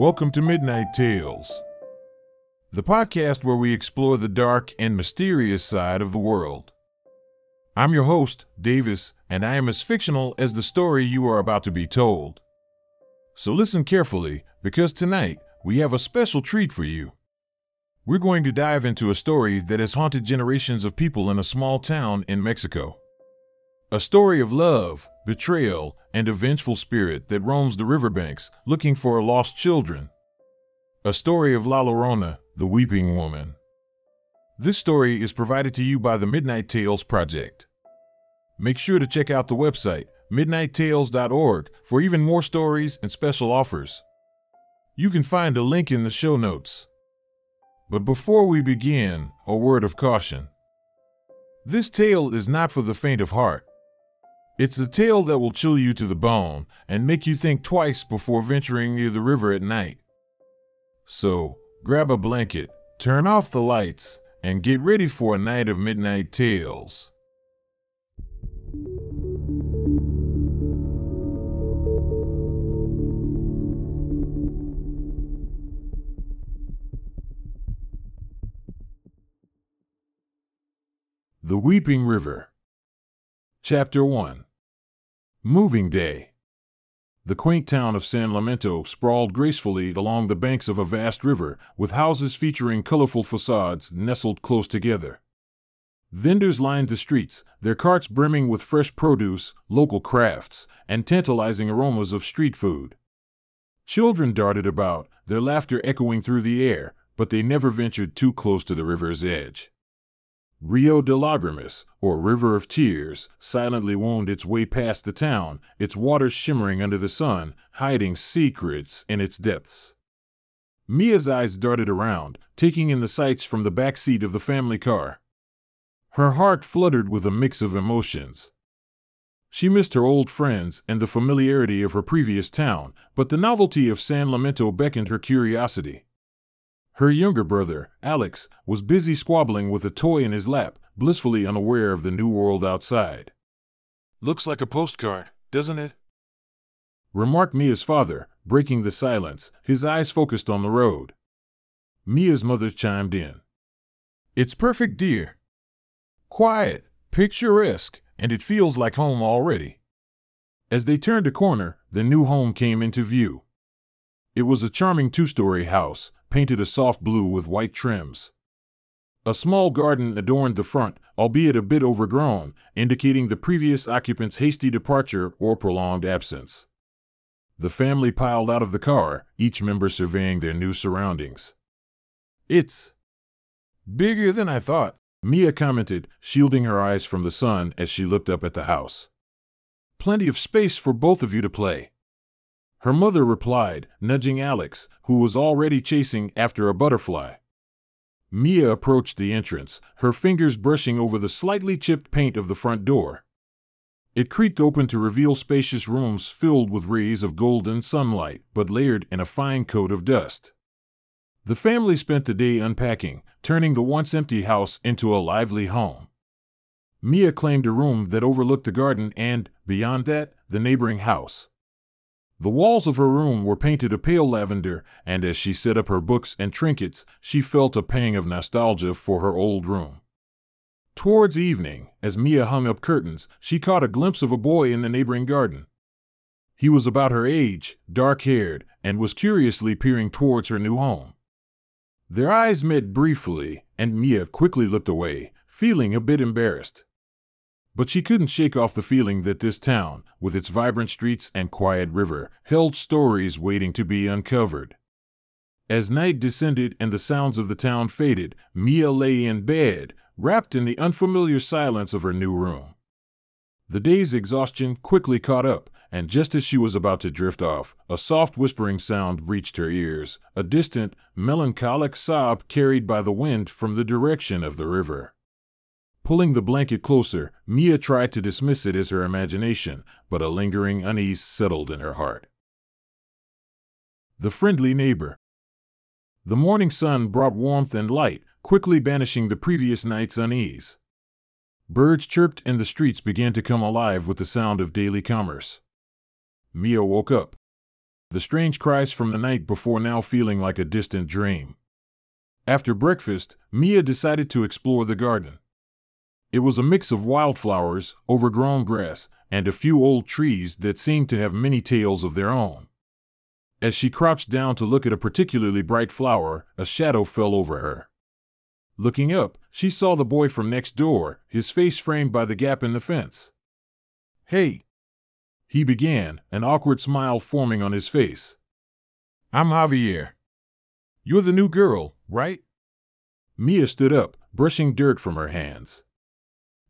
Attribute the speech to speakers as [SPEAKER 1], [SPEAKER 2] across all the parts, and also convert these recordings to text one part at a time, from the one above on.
[SPEAKER 1] Welcome to Midnight Tales, the podcast where we explore the dark and mysterious side of the world. I'm your host, Davis, and I am as fictional as the story you are about to be told. So listen carefully, because tonight we have a special treat for you. We're going to dive into a story that has haunted generations of people in a small town in Mexico. A story of love, betrayal, and a vengeful spirit that roams the riverbanks looking for lost children. A story of La Llorona, the weeping woman. This story is provided to you by the Midnight Tales Project. Make sure to check out the website, midnighttales.org, for even more stories and special offers. You can find a link in the show notes. But before we begin, a word of caution. This tale is not for the faint of heart. It's a tale that will chill you to the bone and make you think twice before venturing near the river at night. So, grab a blanket, turn off the lights, and get ready for a night of midnight tales. The Weeping River. Chapter 1 Moving Day. The quaint town of San Lamento sprawled gracefully along the banks of a vast river, with houses featuring colorful facades nestled close together. Vendors lined the streets, their carts brimming with fresh produce, local crafts, and tantalizing aromas of street food. Children darted about, their laughter echoing through the air, but they never ventured too close to the river's edge. Rio de Lagrimas, or River of Tears, silently wound its way past the town, its waters shimmering under the sun, hiding secrets in its depths. Mia's eyes darted around, taking in the sights from the back seat of the family car. Her heart fluttered with a mix of emotions. She missed her old friends and the familiarity of her previous town, but the novelty of San Lamento beckoned her curiosity. Her younger brother, Alex, was busy squabbling with a toy in his lap, blissfully unaware of the new world outside.
[SPEAKER 2] Looks like a postcard, doesn't it?
[SPEAKER 1] Remarked Mia's father, breaking the silence, his eyes focused on the road. Mia's mother chimed in. It's perfect, dear. Quiet, picturesque, and it feels like home already. As they turned a corner, the new home came into view. It was a charming two story house, painted a soft blue with white trims. A small garden adorned the front, albeit a bit overgrown, indicating the previous occupant's hasty departure or prolonged absence. The family piled out of the car, each member surveying their new surroundings. It's bigger than I thought, Mia commented, shielding her eyes from the sun as she looked up at the house. Plenty of space for both of you to play. Her mother replied, nudging Alex, who was already chasing after a butterfly. Mia approached the entrance, her fingers brushing over the slightly chipped paint of the front door. It creaked open to reveal spacious rooms filled with rays of golden sunlight, but layered in a fine coat of dust. The family spent the day unpacking, turning the once empty house into a lively home. Mia claimed a room that overlooked the garden and, beyond that, the neighboring house. The walls of her room were painted a pale lavender, and as she set up her books and trinkets, she felt a pang of nostalgia for her old room. Towards evening, as Mia hung up curtains, she caught a glimpse of a boy in the neighboring garden. He was about her age, dark haired, and was curiously peering towards her new home. Their eyes met briefly, and Mia quickly looked away, feeling a bit embarrassed. But she couldn't shake off the feeling that this town, with its vibrant streets and quiet river, held stories waiting to be uncovered. As night descended and the sounds of the town faded, Mia lay in bed, wrapped in the unfamiliar silence of her new room. The day's exhaustion quickly caught up, and just as she was about to drift off, a soft whispering sound reached her ears, a distant, melancholic sob carried by the wind from the direction of the river. Pulling the blanket closer, Mia tried to dismiss it as her imagination, but a lingering unease settled in her heart. The Friendly Neighbor The morning sun brought warmth and light, quickly banishing the previous night's unease. Birds chirped and the streets began to come alive with the sound of daily commerce. Mia woke up. the strange cries from the night before now feeling like a distant dream. After breakfast, Mia decided to explore the garden. It was a mix of wildflowers, overgrown grass, and a few old trees that seemed to have many tales of their own. As she crouched down to look at a particularly bright flower, a shadow fell over her. Looking up, she saw the boy from next door, his face framed by the gap in the fence.
[SPEAKER 2] Hey,
[SPEAKER 1] He began, an awkward smile forming on his face.
[SPEAKER 2] I'm Javier. You're the new girl, right?
[SPEAKER 1] Mia stood up, brushing dirt from her hands.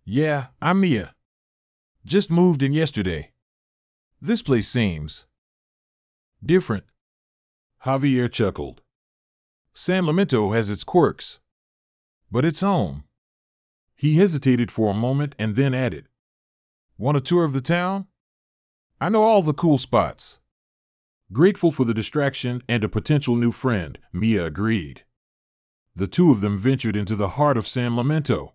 [SPEAKER 2] Yeah, I'm Mia. Just moved in yesterday. This place seems different.
[SPEAKER 1] Javier chuckled.
[SPEAKER 2] San Lamento has its quirks, but it's home.
[SPEAKER 1] He hesitated for a moment and then added,
[SPEAKER 2] Want a tour of the town? I know all the cool spots.
[SPEAKER 1] Grateful for the distraction and a potential new friend, Mia agreed. The two of them ventured into the heart of San Lamento.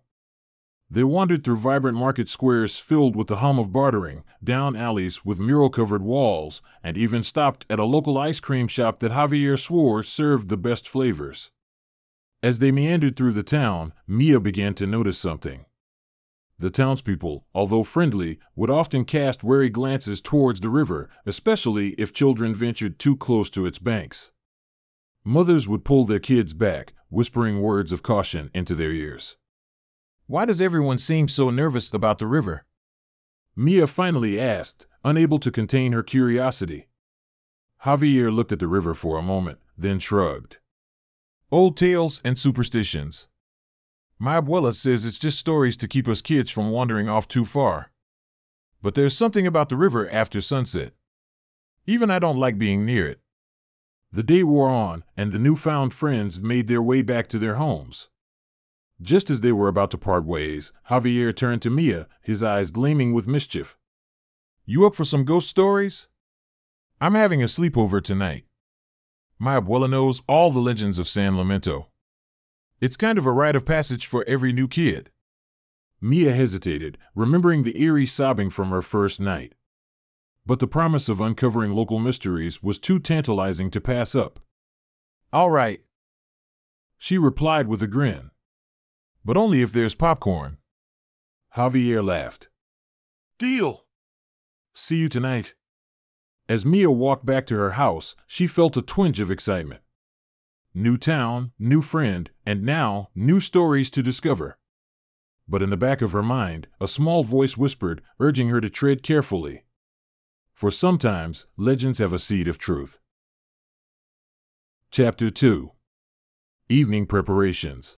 [SPEAKER 1] They wandered through vibrant market squares filled with the hum of bartering, down alleys with mural covered walls, and even stopped at a local ice cream shop that Javier swore served the best flavors. As they meandered through the town, Mia began to notice something. The townspeople, although friendly, would often cast wary glances towards the river, especially if children ventured too close to its banks. Mothers would pull their kids back, whispering words of caution into their ears.
[SPEAKER 2] Why does everyone seem so nervous about the river?
[SPEAKER 1] Mia finally asked, unable to contain her curiosity. Javier looked at the river for a moment, then shrugged.
[SPEAKER 2] Old tales and superstitions. My abuela says it's just stories to keep us kids from wandering off too far. But there's something about the river after sunset. Even I don't like being near it.
[SPEAKER 1] The day wore on, and the newfound friends made their way back to their homes. Just as they were about to part ways, Javier turned to Mia, his eyes gleaming with mischief.
[SPEAKER 2] You up for some ghost stories? I'm having a sleepover tonight. My abuela knows all the legends of San Lamento. It's kind of a rite of passage for every new kid.
[SPEAKER 1] Mia hesitated, remembering the eerie sobbing from her first night. But the promise of uncovering local mysteries was too tantalizing to pass up.
[SPEAKER 2] All right,
[SPEAKER 1] She replied with a grin.
[SPEAKER 2] But only if there's popcorn.
[SPEAKER 1] Javier laughed.
[SPEAKER 2] Deal.
[SPEAKER 1] See you tonight. As Mia walked back to her house, she felt a twinge of excitement. New town, new friend, and now, new stories to discover. But in the back of her mind, a small voice whispered, urging her to tread carefully. For sometimes, legends have a seed of truth. Chapter 2 Evening Preparations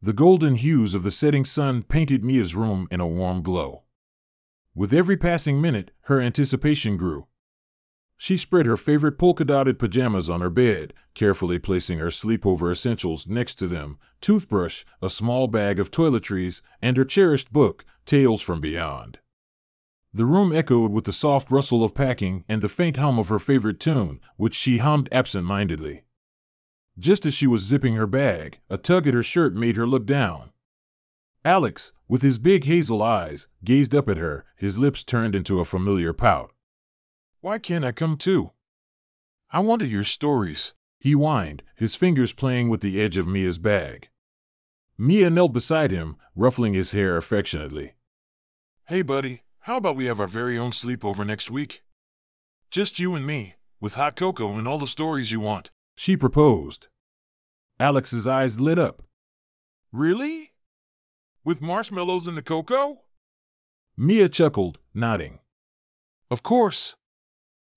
[SPEAKER 1] The golden hues of the setting sun painted Mia's room in a warm glow. With every passing minute, her anticipation grew. She spread her favorite polka dotted pajamas on her bed, carefully placing her sleepover essentials next to them toothbrush, a small bag of toiletries, and her cherished book, Tales from Beyond. The room echoed with the soft rustle of packing and the faint hum of her favorite tune, which she hummed absent mindedly. Just as she was zipping her bag, a tug at her shirt made her look down. Alex, with his big hazel eyes, gazed up at her, his lips turned into a familiar pout.
[SPEAKER 2] Why can't I come too? I want to hear stories.
[SPEAKER 1] He whined, his fingers playing with the edge of Mia's bag. Mia knelt beside him, ruffling his hair affectionately.
[SPEAKER 2] Hey, buddy, how about we have our very own sleepover next week? Just you and me, with hot cocoa and all the stories you want.
[SPEAKER 1] She proposed. Alex's eyes lit up.
[SPEAKER 2] Really? With marshmallows in the cocoa?
[SPEAKER 1] Mia chuckled, nodding.
[SPEAKER 2] Of course.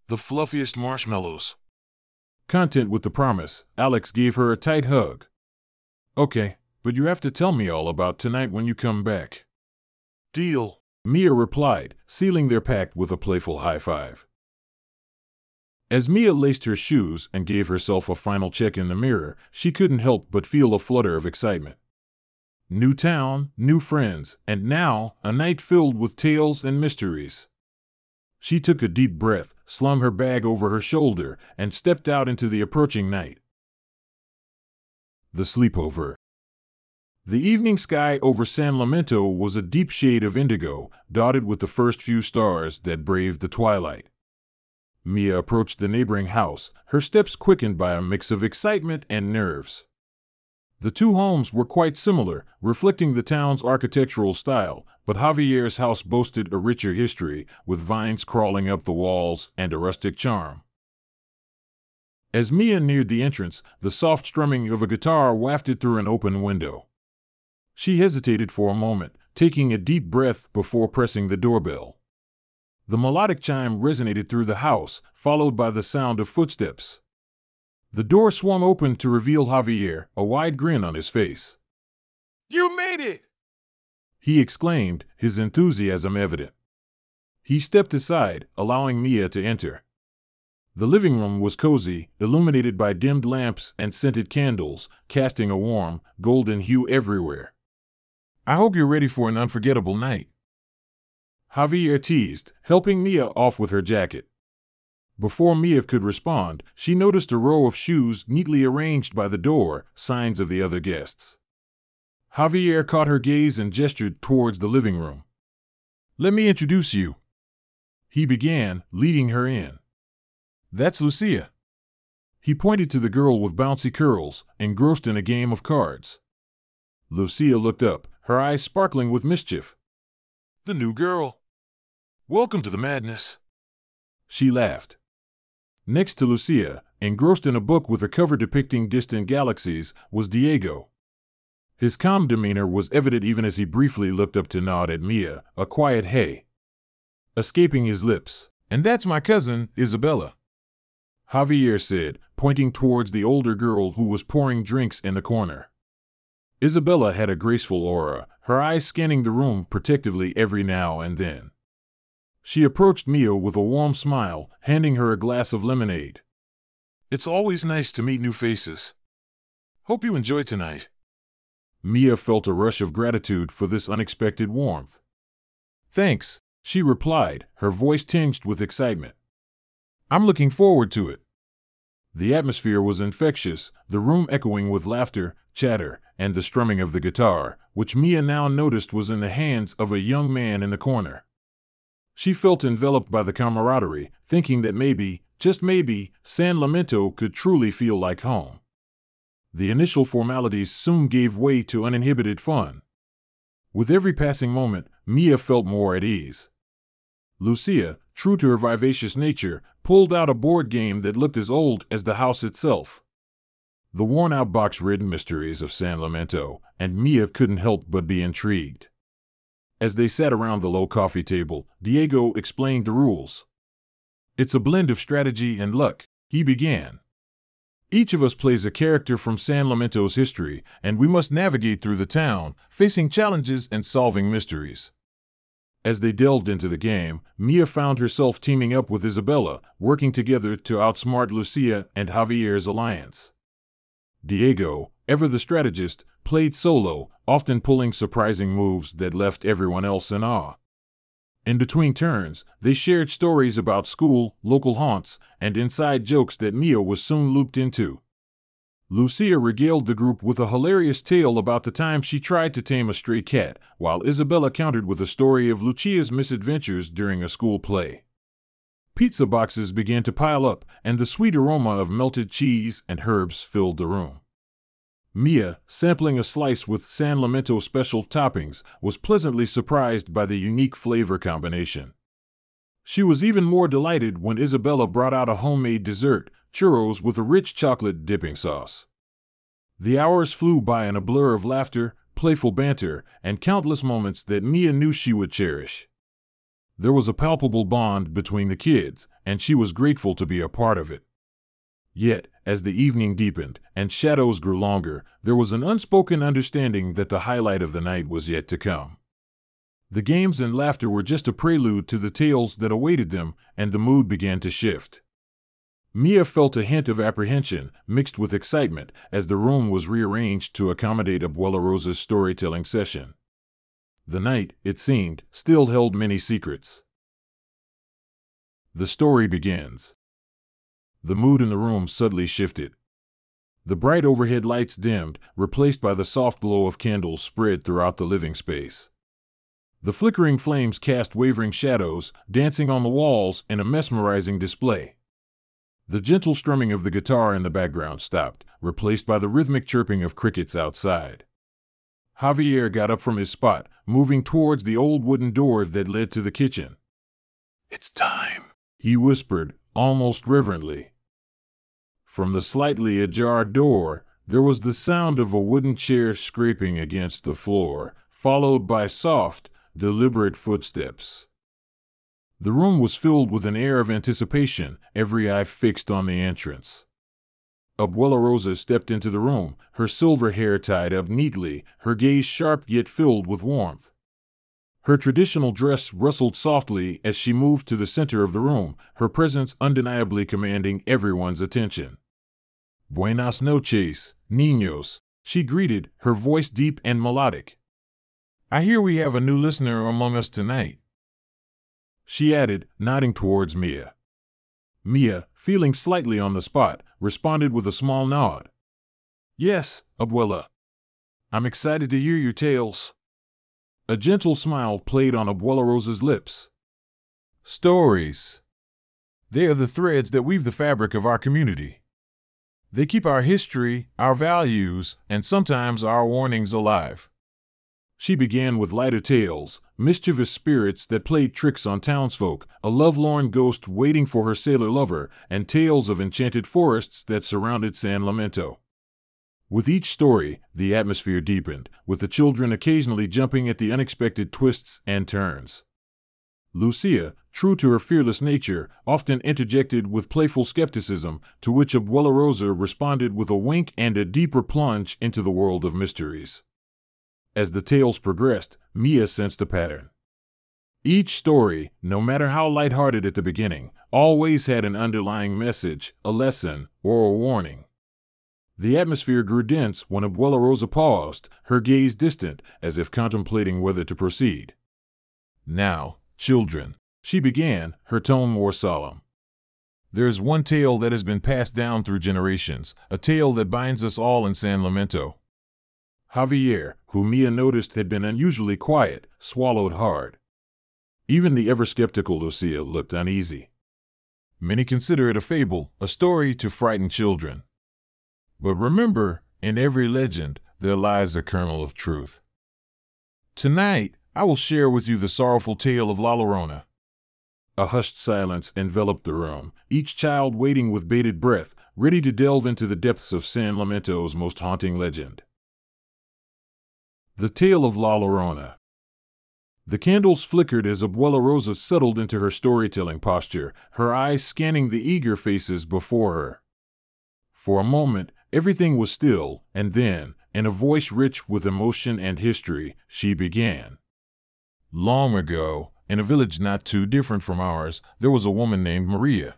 [SPEAKER 2] The fluffiest marshmallows.
[SPEAKER 1] Content with the promise, Alex gave her a tight hug. Okay, but you have to tell me all about tonight when you come back.
[SPEAKER 2] Deal.
[SPEAKER 1] Mia replied, sealing their pact with a playful high five. As Mia laced her shoes and gave herself a final check in the mirror, she couldn't help but feel a flutter of excitement. New town, new friends, and now a night filled with tales and mysteries. She took a deep breath, slung her bag over her shoulder, and stepped out into the approaching night. The sleepover. The evening sky over San Lamento was a deep shade of indigo, dotted with the first few stars that braved the twilight. Mia approached the neighboring house, her steps quickened by a mix of excitement and nerves. The two homes were quite similar, reflecting the town's architectural style, but Javier's house boasted a richer history, with vines crawling up the walls and a rustic charm. As Mia neared the entrance, the soft strumming of a guitar wafted through an open window. She hesitated for a moment, taking a deep breath before pressing the doorbell. The melodic chime resonated through the house, followed by the sound of footsteps. The door swung open to reveal Javier, a wide grin on his face.
[SPEAKER 2] You made it!
[SPEAKER 1] He exclaimed, his enthusiasm evident. He stepped aside, allowing Mia to enter. The living room was cozy, illuminated by dimmed lamps and scented candles, casting a warm, golden hue everywhere.
[SPEAKER 2] I hope you're ready for an unforgettable night.
[SPEAKER 1] Javier teased, helping Mia off with her jacket. Before Mia could respond, she noticed a row of shoes neatly arranged by the door, signs of the other guests. Javier caught her gaze and gestured towards the living room.
[SPEAKER 2] Let me introduce you.
[SPEAKER 1] He began, leading her in.
[SPEAKER 2] That's Lucia.
[SPEAKER 1] He pointed to the girl with bouncy curls, engrossed in a game of cards. Lucia looked up, her eyes sparkling with mischief.
[SPEAKER 2] The new girl. Welcome to the madness.
[SPEAKER 1] She laughed. Next to Lucia, engrossed in a book with a cover depicting distant galaxies, was Diego. His calm demeanor was evident even as he briefly looked up to nod at Mia, a quiet hey. Escaping his lips.
[SPEAKER 2] And that's my cousin, Isabella.
[SPEAKER 1] Javier said, pointing towards the older girl who was pouring drinks in the corner. Isabella had a graceful aura, her eyes scanning the room protectively every now and then. She approached Mia with a warm smile, handing her a glass of lemonade.
[SPEAKER 2] It's always nice to meet new faces. Hope you enjoy tonight.
[SPEAKER 1] Mia felt a rush of gratitude for this unexpected warmth.
[SPEAKER 2] Thanks,
[SPEAKER 1] she replied, her voice tinged with excitement.
[SPEAKER 2] I'm looking forward to it.
[SPEAKER 1] The atmosphere was infectious, the room echoing with laughter, chatter, and the strumming of the guitar, which Mia now noticed was in the hands of a young man in the corner. She felt enveloped by the camaraderie, thinking that maybe, just maybe, San Lamento could truly feel like home. The initial formalities soon gave way to uninhibited fun. With every passing moment, Mia felt more at ease. Lucia, true to her vivacious nature, pulled out a board game that looked as old as the house itself. The worn out box ridden mysteries of San Lamento, and Mia couldn't help but be intrigued. As they sat around the low coffee table, Diego explained the rules. It's a blend of strategy and luck, he began. Each of us plays a character from San Lamento's history, and we must navigate through the town, facing challenges and solving mysteries. As they delved into the game, Mia found herself teaming up with Isabella, working together to outsmart Lucia and Javier's alliance. Diego, ever the strategist, played solo, often pulling surprising moves that left everyone else in awe. In between turns, they shared stories about school, local haunts, and inside jokes that Mia was soon looped into. Lucia regaled the group with a hilarious tale about the time she tried to tame a stray cat, while Isabella countered with a story of Lucia's misadventures during a school play. Pizza boxes began to pile up, and the sweet aroma of melted cheese and herbs filled the room. Mia, sampling a slice with San Lamento special toppings, was pleasantly surprised by the unique flavor combination. She was even more delighted when Isabella brought out a homemade dessert, churros with a rich chocolate dipping sauce. The hours flew by in a blur of laughter, playful banter, and countless moments that Mia knew she would cherish. There was a palpable bond between the kids, and she was grateful to be a part of it. Yet, as the evening deepened and shadows grew longer, there was an unspoken understanding that the highlight of the night was yet to come. The games and laughter were just a prelude to the tales that awaited them, and the mood began to shift. Mia felt a hint of apprehension, mixed with excitement, as the room was rearranged to accommodate Abuela Rosa's storytelling session. The night, it seemed, still held many secrets. The story begins. The mood in the room suddenly shifted. The bright overhead lights dimmed, replaced by the soft glow of candles spread throughout the living space. The flickering flames cast wavering shadows, dancing on the walls in a mesmerizing display. The gentle strumming of the guitar in the background stopped, replaced by the rhythmic chirping of crickets outside. Javier got up from his spot, moving towards the old wooden door that led to the kitchen.
[SPEAKER 2] It's time,
[SPEAKER 1] he whispered, almost reverently. From the slightly ajar door, there was the sound of a wooden chair scraping against the floor, followed by soft, deliberate footsteps. The room was filled with an air of anticipation, every eye fixed on the entrance. Abuela Rosa stepped into the room, her silver hair tied up neatly, her gaze sharp yet filled with warmth. Her traditional dress rustled softly as she moved to the center of the room, her presence undeniably commanding everyone's attention. Buenas noches, niños, she greeted, her voice deep and melodic.
[SPEAKER 2] I hear we have a new listener among us tonight.
[SPEAKER 1] She added, nodding towards Mia. Mia, feeling slightly on the spot, responded with a small nod. Yes, Abuela. I'm excited to hear your tales. A gentle smile played on Abuela Rosa's lips.
[SPEAKER 2] Stories. They are the threads that weave the fabric of our community. They keep our history, our values, and sometimes our warnings alive.
[SPEAKER 1] She began with lighter tales, mischievous spirits that played tricks on townsfolk, a lovelorn ghost waiting for her sailor lover, and tales of enchanted forests that surrounded San Lamento. With each story, the atmosphere deepened, with the children occasionally jumping at the unexpected twists and turns. Lucia, true to her fearless nature, often interjected with playful skepticism, to which Abuela Rosa responded with a wink and a deeper plunge into the world of mysteries. As the tales progressed, Mia sensed a pattern. Each story, no matter how light-hearted at the beginning, always had an underlying message, a lesson, or a warning. The atmosphere grew dense when Abuela Rosa paused, her gaze distant, as if contemplating whether to proceed.
[SPEAKER 2] Now, children,
[SPEAKER 1] she began, her tone more solemn.
[SPEAKER 2] There is one tale that has been passed down through generations, a tale that binds us all in San Lamento.
[SPEAKER 1] Javier, who Mia noticed had been unusually quiet, swallowed hard. Even the ever skeptical Lucia looked uneasy.
[SPEAKER 2] Many consider it a fable, a story to frighten children. But remember, in every legend, there lies a kernel of truth. Tonight, I will share with you the sorrowful tale of La Llorona.
[SPEAKER 1] A hushed silence enveloped the room, each child waiting with bated breath, ready to delve into the depths of San Lamento's most haunting legend. The Tale of La Llorona. The candles flickered as Abuela Rosa settled into her storytelling posture, her eyes scanning the eager faces before her. For a moment, everything was still, and then, in a voice rich with emotion and history, she began.
[SPEAKER 2] Long ago, in a village not too different from ours, there was a woman named Maria.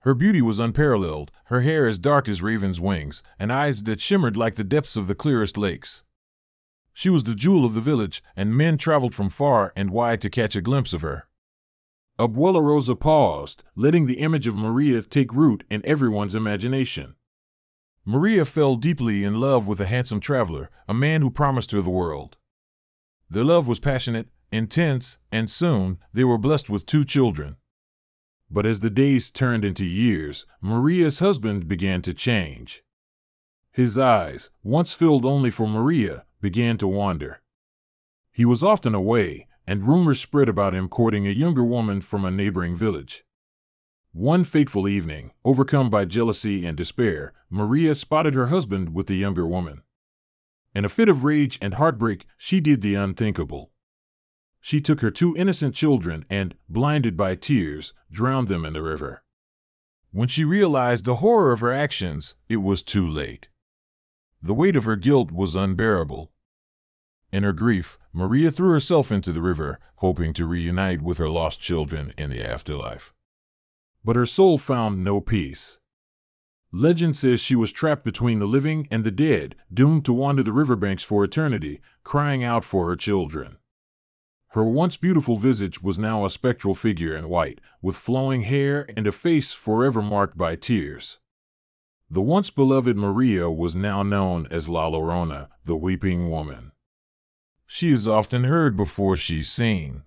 [SPEAKER 2] Her beauty was unparalleled, her hair as dark as raven's wings, and eyes that shimmered like the depths of the clearest lakes. She was the jewel of the village, and men traveled from far and wide to catch a glimpse of her.
[SPEAKER 1] Abuela Rosa paused, letting the image of Maria take root in everyone's imagination.
[SPEAKER 2] Maria fell deeply in love with a handsome traveler, a man who promised her the world. Their love was passionate, intense, and soon they were blessed with two children.
[SPEAKER 1] But as the days turned into years, Maria's husband began to change. His eyes, once filled only for Maria, began to wander. He was often away, and rumors spread about him courting a younger woman from a neighboring village. One fateful evening, overcome by jealousy and despair, Maria spotted her husband with the younger woman. In a fit of rage and heartbreak, she did the unthinkable. She took her two innocent children and, blinded by tears, drowned them in the river.
[SPEAKER 2] When she realized the horror of her actions, it was too late. The weight of her guilt was unbearable. In her grief, Maria threw herself into the river, hoping to reunite with her lost children in the afterlife.
[SPEAKER 1] But her soul found no peace. Legend says she was trapped between the living and the dead, doomed to wander the riverbanks for eternity, crying out for her children. Her once beautiful visage was now a spectral figure in white, with flowing hair and a face forever marked by tears. The once beloved Maria was now known as La Llorona, the Weeping Woman.
[SPEAKER 2] She is often heard before she's seen.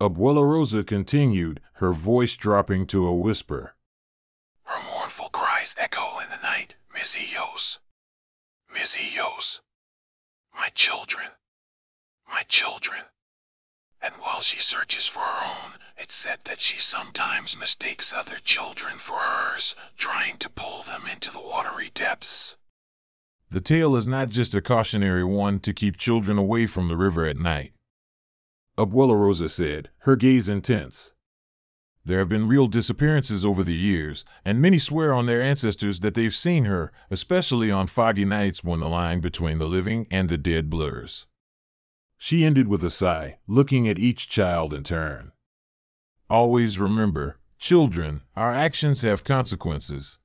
[SPEAKER 1] Abuela Rosa continued, her voice dropping to a whisper.
[SPEAKER 3] Her mournful cries echo in the night, Mis hijos. Misios. My children. My children. And while she searches for her own, it's said that she sometimes mistakes other children for hers, trying to pull them into the watery depths.
[SPEAKER 2] The tale is not just a cautionary one to keep children away from the river at night.
[SPEAKER 1] Abuela Rosa said, her gaze intense.
[SPEAKER 2] There have been real disappearances over the years, and many swear on their ancestors that they've seen her, especially on foggy nights when the line between the living and the dead blurs.
[SPEAKER 1] She ended with a sigh, looking at each child in turn.
[SPEAKER 2] Always remember, children, our actions have consequences.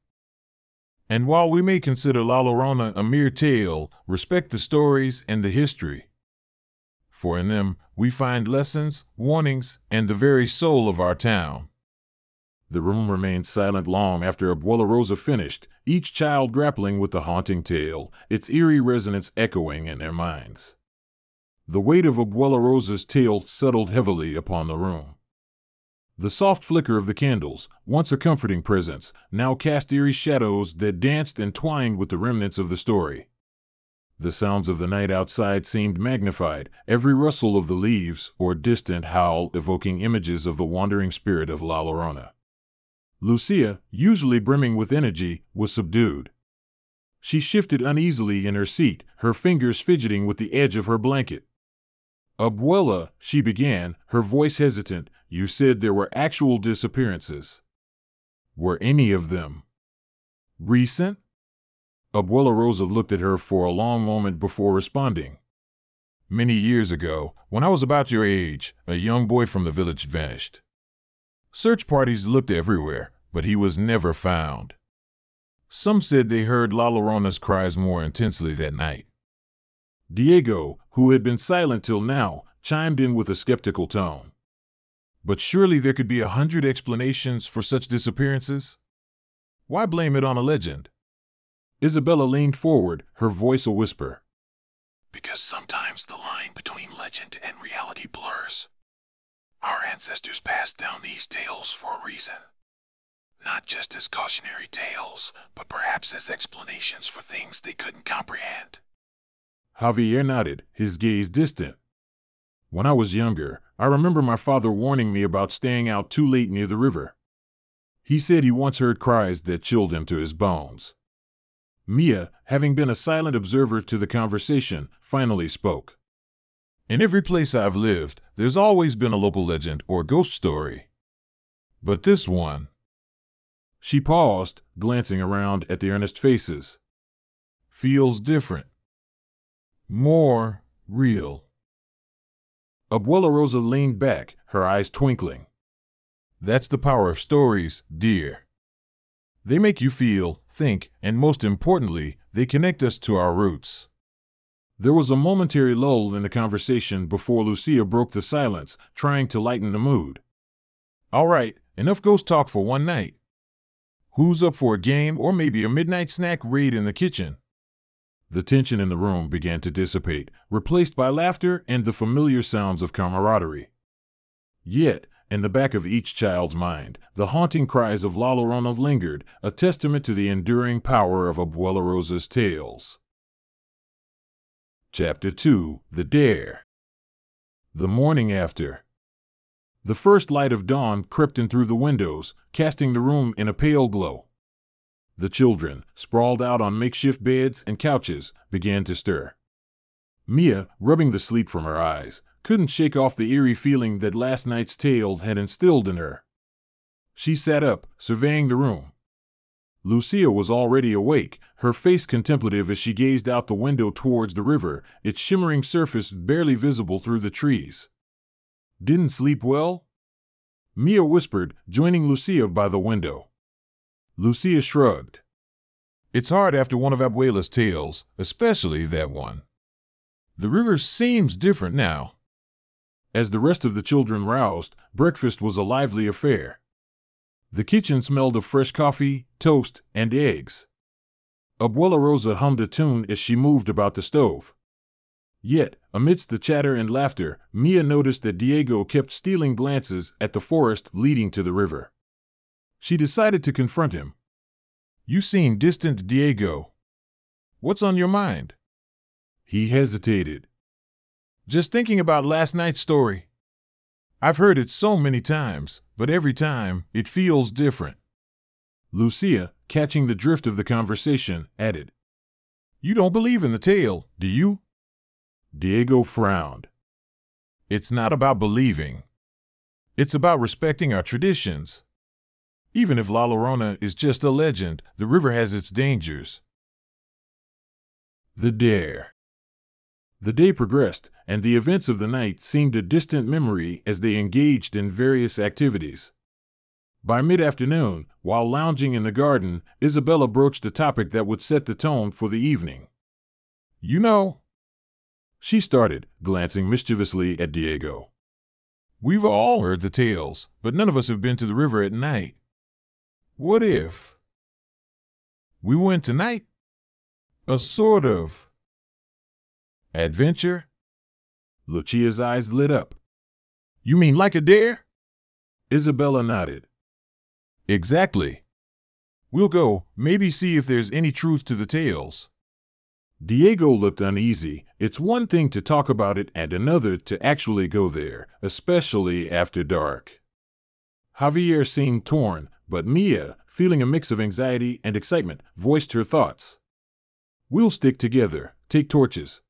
[SPEAKER 2] And while we may consider La Llorona a mere tale, respect the stories and the history. For in them, we find lessons, warnings, and the very soul of our town.
[SPEAKER 1] The room remained silent long after Abuela Rosa finished, each child grappling with the haunting tale, its eerie resonance echoing in their minds. The weight of Abuela Rosa's tale settled heavily upon the room. The soft flicker of the candles, once a comforting presence, now cast eerie shadows that danced and twined with the remnants of the story. The sounds of the night outside seemed magnified, every rustle of the leaves or distant howl evoking images of the wandering spirit of La Llorona. Lucia, usually brimming with energy, was subdued. She shifted uneasily in her seat, her fingers fidgeting with the edge of her blanket. Abuela, she began, her voice hesitant, you said there were actual disappearances. Were any of them recent? Abuela Rosa looked at her for a long moment before responding.
[SPEAKER 2] Many years ago, when I was about your age, a young boy from the village vanished. Search parties looked everywhere, but he was never found. Some said they heard La Llorona's cries more intensely that night.
[SPEAKER 1] Diego, who had been silent till now, chimed in with a skeptical tone.
[SPEAKER 2] But surely there could be a hundred explanations for such disappearances? Why blame it on a legend?
[SPEAKER 1] Isabella leaned forward, her voice a whisper.
[SPEAKER 3] Because sometimes the line between legend and reality blurs. Our ancestors passed down these tales for a reason. Not just as cautionary tales, but perhaps as explanations for things they couldn't comprehend.
[SPEAKER 1] Javier nodded, his gaze distant. When I was younger, I remember my father warning me about staying out too late near the river. He said he once heard cries that chilled him to his bones. Mia, having been a silent observer to the conversation, finally spoke.
[SPEAKER 2] In every place I've lived, there's always been a local legend or ghost story. But this one.
[SPEAKER 1] She paused, glancing around at the earnest faces.
[SPEAKER 2] Feels different. More real.
[SPEAKER 1] Abuela Rosa leaned back, her eyes twinkling.
[SPEAKER 2] That's the power of stories, dear. They make you feel, think, and most importantly, they connect us to our roots.
[SPEAKER 1] There was a momentary lull in the conversation before Lucia broke the silence, trying to lighten the mood.
[SPEAKER 2] All right, enough ghost talk for one night. Who's up for a game or maybe a midnight snack raid in the kitchen?
[SPEAKER 1] The tension in the room began to dissipate, replaced by laughter and the familiar sounds of camaraderie. Yet, in the back of each child's mind, the haunting cries of La Llorona lingered, a testament to the enduring power of Abuela Rosa's tales. Chapter 2 The Dare The morning after. The first light of dawn crept in through the windows, casting the room in a pale glow. The children, sprawled out on makeshift beds and couches, began to stir. Mia, rubbing the sleep from her eyes, couldn't shake off the eerie feeling that last night's tale had instilled in her. She sat up, surveying the room. Lucia was already awake, her face contemplative as she gazed out the window towards the river, its shimmering surface barely visible through the trees. Didn't sleep well? Mia whispered, joining Lucia by the window. Lucia shrugged.
[SPEAKER 2] It's hard after one of Abuela's tales, especially that one. The river seems different now.
[SPEAKER 1] As the rest of the children roused, breakfast was a lively affair. The kitchen smelled of fresh coffee, toast, and eggs. Abuela Rosa hummed a tune as she moved about the stove. Yet, amidst the chatter and laughter, Mia noticed that Diego kept stealing glances at the forest leading to the river. She decided to confront him.
[SPEAKER 2] You seem distant, Diego. What's on your mind?
[SPEAKER 1] He hesitated.
[SPEAKER 2] Just thinking about last night's story. I've heard it so many times, but every time it feels different.
[SPEAKER 1] Lucia, catching the drift of the conversation, added,
[SPEAKER 2] You don't believe in the tale, do you?
[SPEAKER 1] Diego frowned.
[SPEAKER 2] It's not about believing. It's about respecting our traditions. Even if La Llorona is just a legend, the river has its dangers.
[SPEAKER 1] The Dare. The day progressed, and the events of the night seemed a distant memory as they engaged in various activities. By mid afternoon, while lounging in the garden, Isabella broached a topic that would set the tone for the evening.
[SPEAKER 2] You know,
[SPEAKER 1] she started, glancing mischievously at Diego.
[SPEAKER 2] We've all heard the tales, but none of us have been to the river at night. What if we went tonight? A sort of adventure?
[SPEAKER 1] Lucia's eyes lit up.
[SPEAKER 2] You mean like a dare?
[SPEAKER 1] Isabella nodded.
[SPEAKER 2] Exactly. We'll go, maybe see if there's any truth to the tales.
[SPEAKER 1] Diego looked uneasy. It's one thing to talk about it and another to actually go there, especially after dark. Javier seemed torn, but Mia, feeling a mix of anxiety and excitement, voiced her thoughts. We'll stick together, take torches.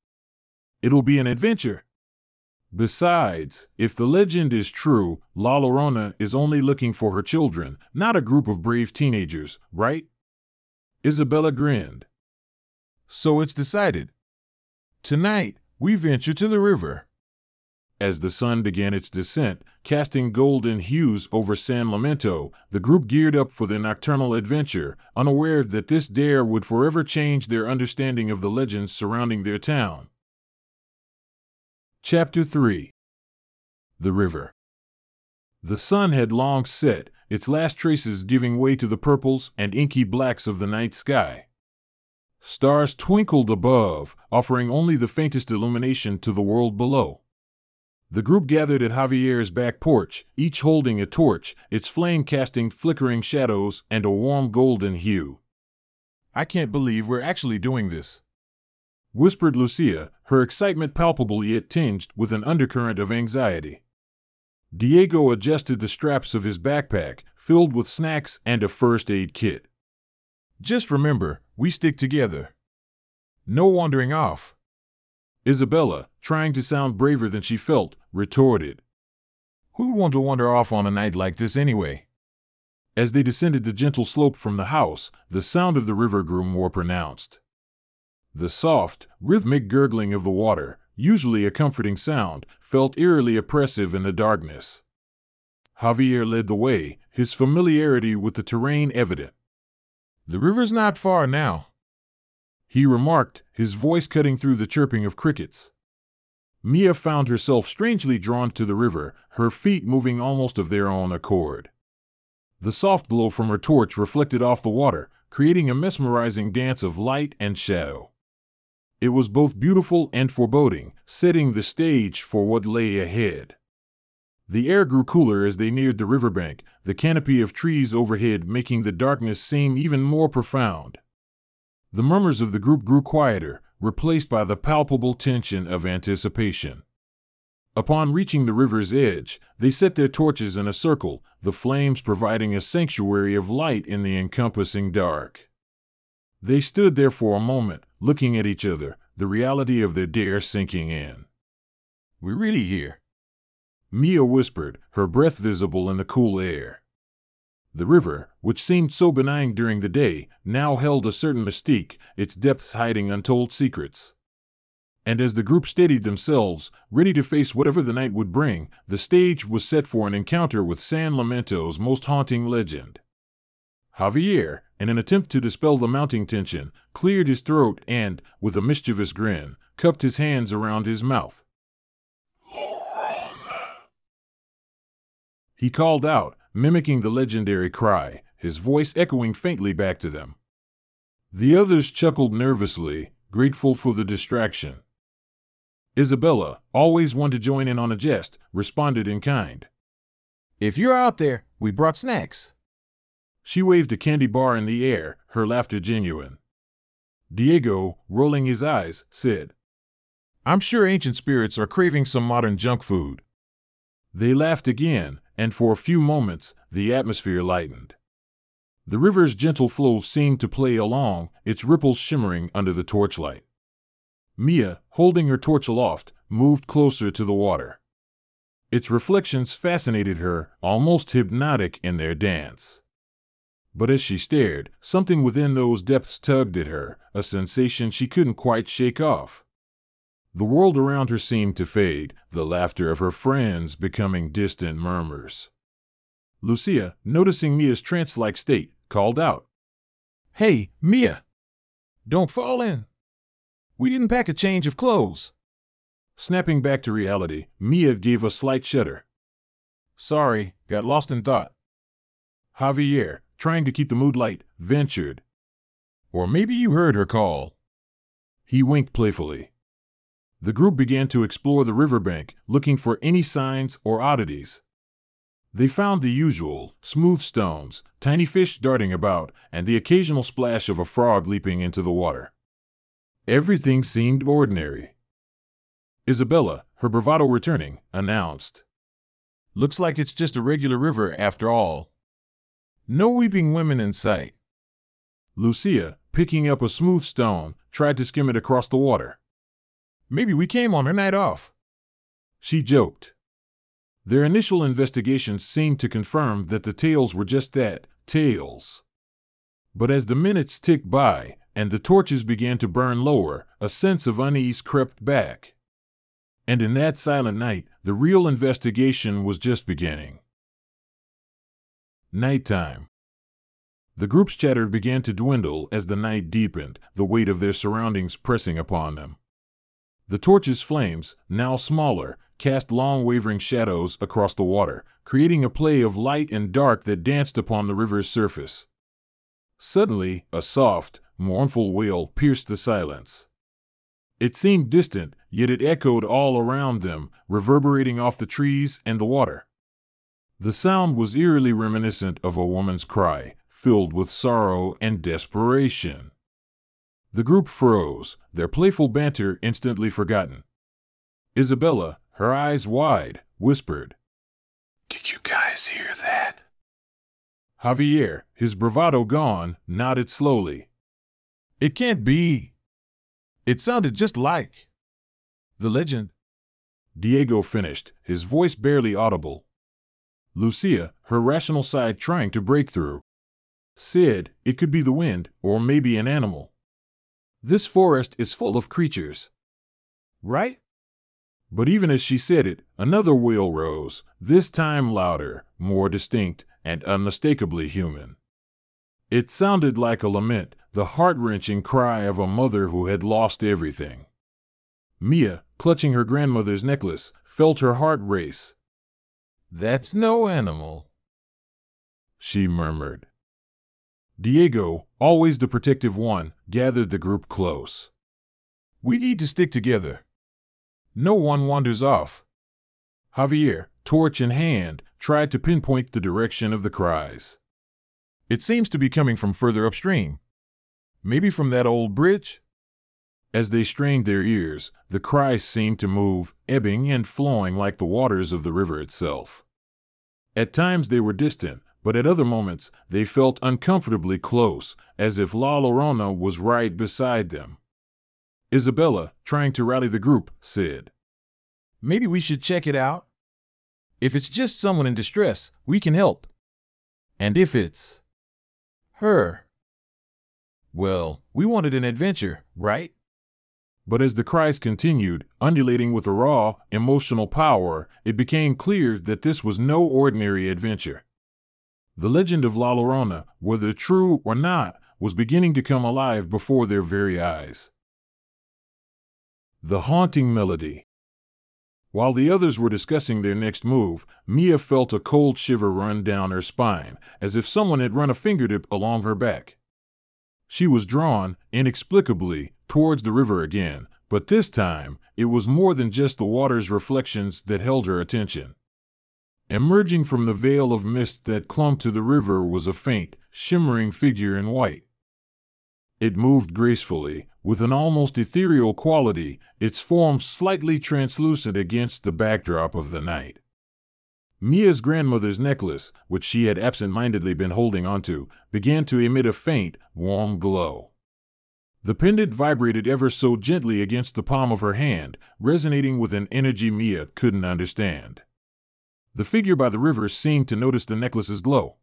[SPEAKER 1] It'll be an adventure. Besides, if the legend is true, La Llorona is only looking for her children, not a group of brave teenagers, right? Isabella grinned.
[SPEAKER 2] So it's decided. Tonight, we venture to the river.
[SPEAKER 1] As the sun began its descent, casting golden hues over San Lamento, the group geared up for their nocturnal adventure, unaware that this dare would forever change their understanding of the legends surrounding their town. Chapter 3 The River The sun had long set, its last traces giving way to the purples and inky blacks of the night sky. Stars twinkled above, offering only the faintest illumination to the world below. The group gathered at Javier's back porch, each holding a torch, its flame casting flickering shadows and a warm golden hue.
[SPEAKER 2] I can't believe we're actually doing this,
[SPEAKER 1] whispered Lucia, her excitement palpable yet tinged with an undercurrent of anxiety. Diego adjusted the straps of his backpack, filled with snacks and a first aid kit.
[SPEAKER 2] Just remember, we stick together. No wandering off.
[SPEAKER 1] Isabella, trying to sound braver than she felt, retorted.
[SPEAKER 2] Who'd want to wander off on a night like this anyway?
[SPEAKER 1] As they descended the gentle slope from the house, the sound of the river grew more pronounced. The soft, rhythmic gurgling of the water, usually a comforting sound, felt eerily oppressive in the darkness. Javier led the way, his familiarity with the terrain evident.
[SPEAKER 2] The river's not far now,
[SPEAKER 1] he remarked, his voice cutting through the chirping of crickets. Mia found herself strangely drawn to the river, her feet moving almost of their own accord. The soft glow from her torch reflected off the water, creating a mesmerizing dance of light and shadow. It was both beautiful and foreboding, setting the stage for what lay ahead. The air grew cooler as they neared the riverbank, the canopy of trees overhead making the darkness seem even more profound. The murmurs of the group grew quieter, replaced by the palpable tension of anticipation. Upon reaching the river's edge, they set their torches in a circle, the flames providing a sanctuary of light in the encompassing dark. They stood there for a moment, looking at each other, the reality of their dare sinking in.
[SPEAKER 2] We're really here,
[SPEAKER 1] Mia whispered, her breath visible in the cool air. The river, which seemed so benign during the day, now held a certain mystique, its depths hiding untold secrets. And as the group steadied themselves, ready to face whatever the night would bring, the stage was set for an encounter with San Lamento's most haunting legend. Javier, in an attempt to dispel the mounting tension, cleared his throat and, with a mischievous grin, cupped his hands around his mouth. He called out, mimicking the legendary cry, his voice echoing faintly back to them. The others chuckled nervously, grateful for the distraction. Isabella, always one to join in on a jest, responded in kind.
[SPEAKER 2] If you're out there, we brought snacks.
[SPEAKER 1] She waved a candy bar in the air, her laughter genuine. Diego, rolling his eyes, said,
[SPEAKER 2] I'm sure ancient spirits are craving some modern junk food.
[SPEAKER 1] They laughed again, and for a few moments the atmosphere lightened. The river's gentle flow seemed to play along, its ripples shimmering under the torchlight. Mia, holding her torch aloft, moved closer to the water. Its reflections fascinated her, almost hypnotic in their dance. But as she stared, something within those depths tugged at her, a sensation she couldn't quite shake off. The world around her seemed to fade, the laughter of her friends becoming distant murmurs. Lucia, noticing Mia's trance like state, called out,
[SPEAKER 2] Hey, Mia! Don't fall in. We didn't pack a change of clothes.
[SPEAKER 1] Snapping back to reality, Mia gave a slight shudder.
[SPEAKER 2] Sorry, got lost in thought.
[SPEAKER 1] Javier, trying to keep the mood light, ventured.
[SPEAKER 2] Or maybe you heard her call.
[SPEAKER 1] He winked playfully. The group began to explore the riverbank, looking for any signs or oddities. They found the usual smooth stones, tiny fish darting about, and the occasional splash of a frog leaping into the water. Everything seemed ordinary. Isabella, her bravado returning, announced,
[SPEAKER 2] Looks like it's just a regular river after all. No weeping women in sight.
[SPEAKER 1] Lucia, picking up a smooth stone, tried to skim it across the water.
[SPEAKER 2] Maybe we came on a night off.
[SPEAKER 1] She joked. Their initial investigations seemed to confirm that the tales were just that tales. But as the minutes ticked by and the torches began to burn lower, a sense of unease crept back. And in that silent night, the real investigation was just beginning. Nighttime. The group's chatter began to dwindle as the night deepened, the weight of their surroundings pressing upon them. The torch's flames, now smaller, cast long wavering shadows across the water, creating a play of light and dark that danced upon the river's surface. Suddenly, a soft, mournful wail pierced the silence. It seemed distant, yet it echoed all around them, reverberating off the trees and the water. The sound was eerily reminiscent of a woman's cry, filled with sorrow and desperation. The group froze, their playful banter instantly forgotten. Isabella, her eyes wide, whispered,
[SPEAKER 3] Did you guys hear that?
[SPEAKER 1] Javier, his bravado gone, nodded slowly.
[SPEAKER 2] It can't be. It sounded just like the legend.
[SPEAKER 1] Diego finished, his voice barely audible. Lucia, her rational side trying to break through, said it could be the wind or maybe an animal. This forest is full of creatures.
[SPEAKER 2] Right?
[SPEAKER 1] But even as she said it, another wail rose, this time louder, more distinct, and unmistakably human. It sounded like a lament, the heart wrenching cry of a mother who had lost everything. Mia, clutching her grandmother's necklace, felt her heart race.
[SPEAKER 2] That's no animal,
[SPEAKER 1] she murmured. Diego, always the protective one, gathered the group close.
[SPEAKER 2] We need to stick together. No one wanders off.
[SPEAKER 1] Javier, torch in hand, tried to pinpoint the direction of the cries.
[SPEAKER 2] It seems to be coming from further upstream. Maybe from that old bridge?
[SPEAKER 1] As they strained their ears, the cries seemed to move, ebbing and flowing like the waters of the river itself. At times they were distant, but at other moments they felt uncomfortably close, as if La Llorona was right beside them. Isabella, trying to rally the group, said,
[SPEAKER 2] Maybe we should check it out. If it's just someone in distress, we can help. And if it's her, well, we wanted an adventure, right?
[SPEAKER 1] But as the cries continued, undulating with a raw, emotional power, it became clear that this was no ordinary adventure. The legend of La Llorona, whether true or not, was beginning to come alive before their very eyes. The haunting melody. While the others were discussing their next move, Mia felt a cold shiver run down her spine, as if someone had run a fingertip along her back. She was drawn, inexplicably, towards the river again, But this time, it was more than just the water's reflections that held her attention. Emerging from the veil of mist that clung to the river was a faint, shimmering figure in white. It moved gracefully, with an almost ethereal quality, its form slightly translucent against the backdrop of the night. Mia's grandmother's necklace, which she had absent mindedly been holding onto, began to emit a faint, warm glow. The pendant vibrated ever so gently against the palm of her hand, resonating with an energy Mia couldn't understand. The figure by the river seemed to notice the necklace's glow.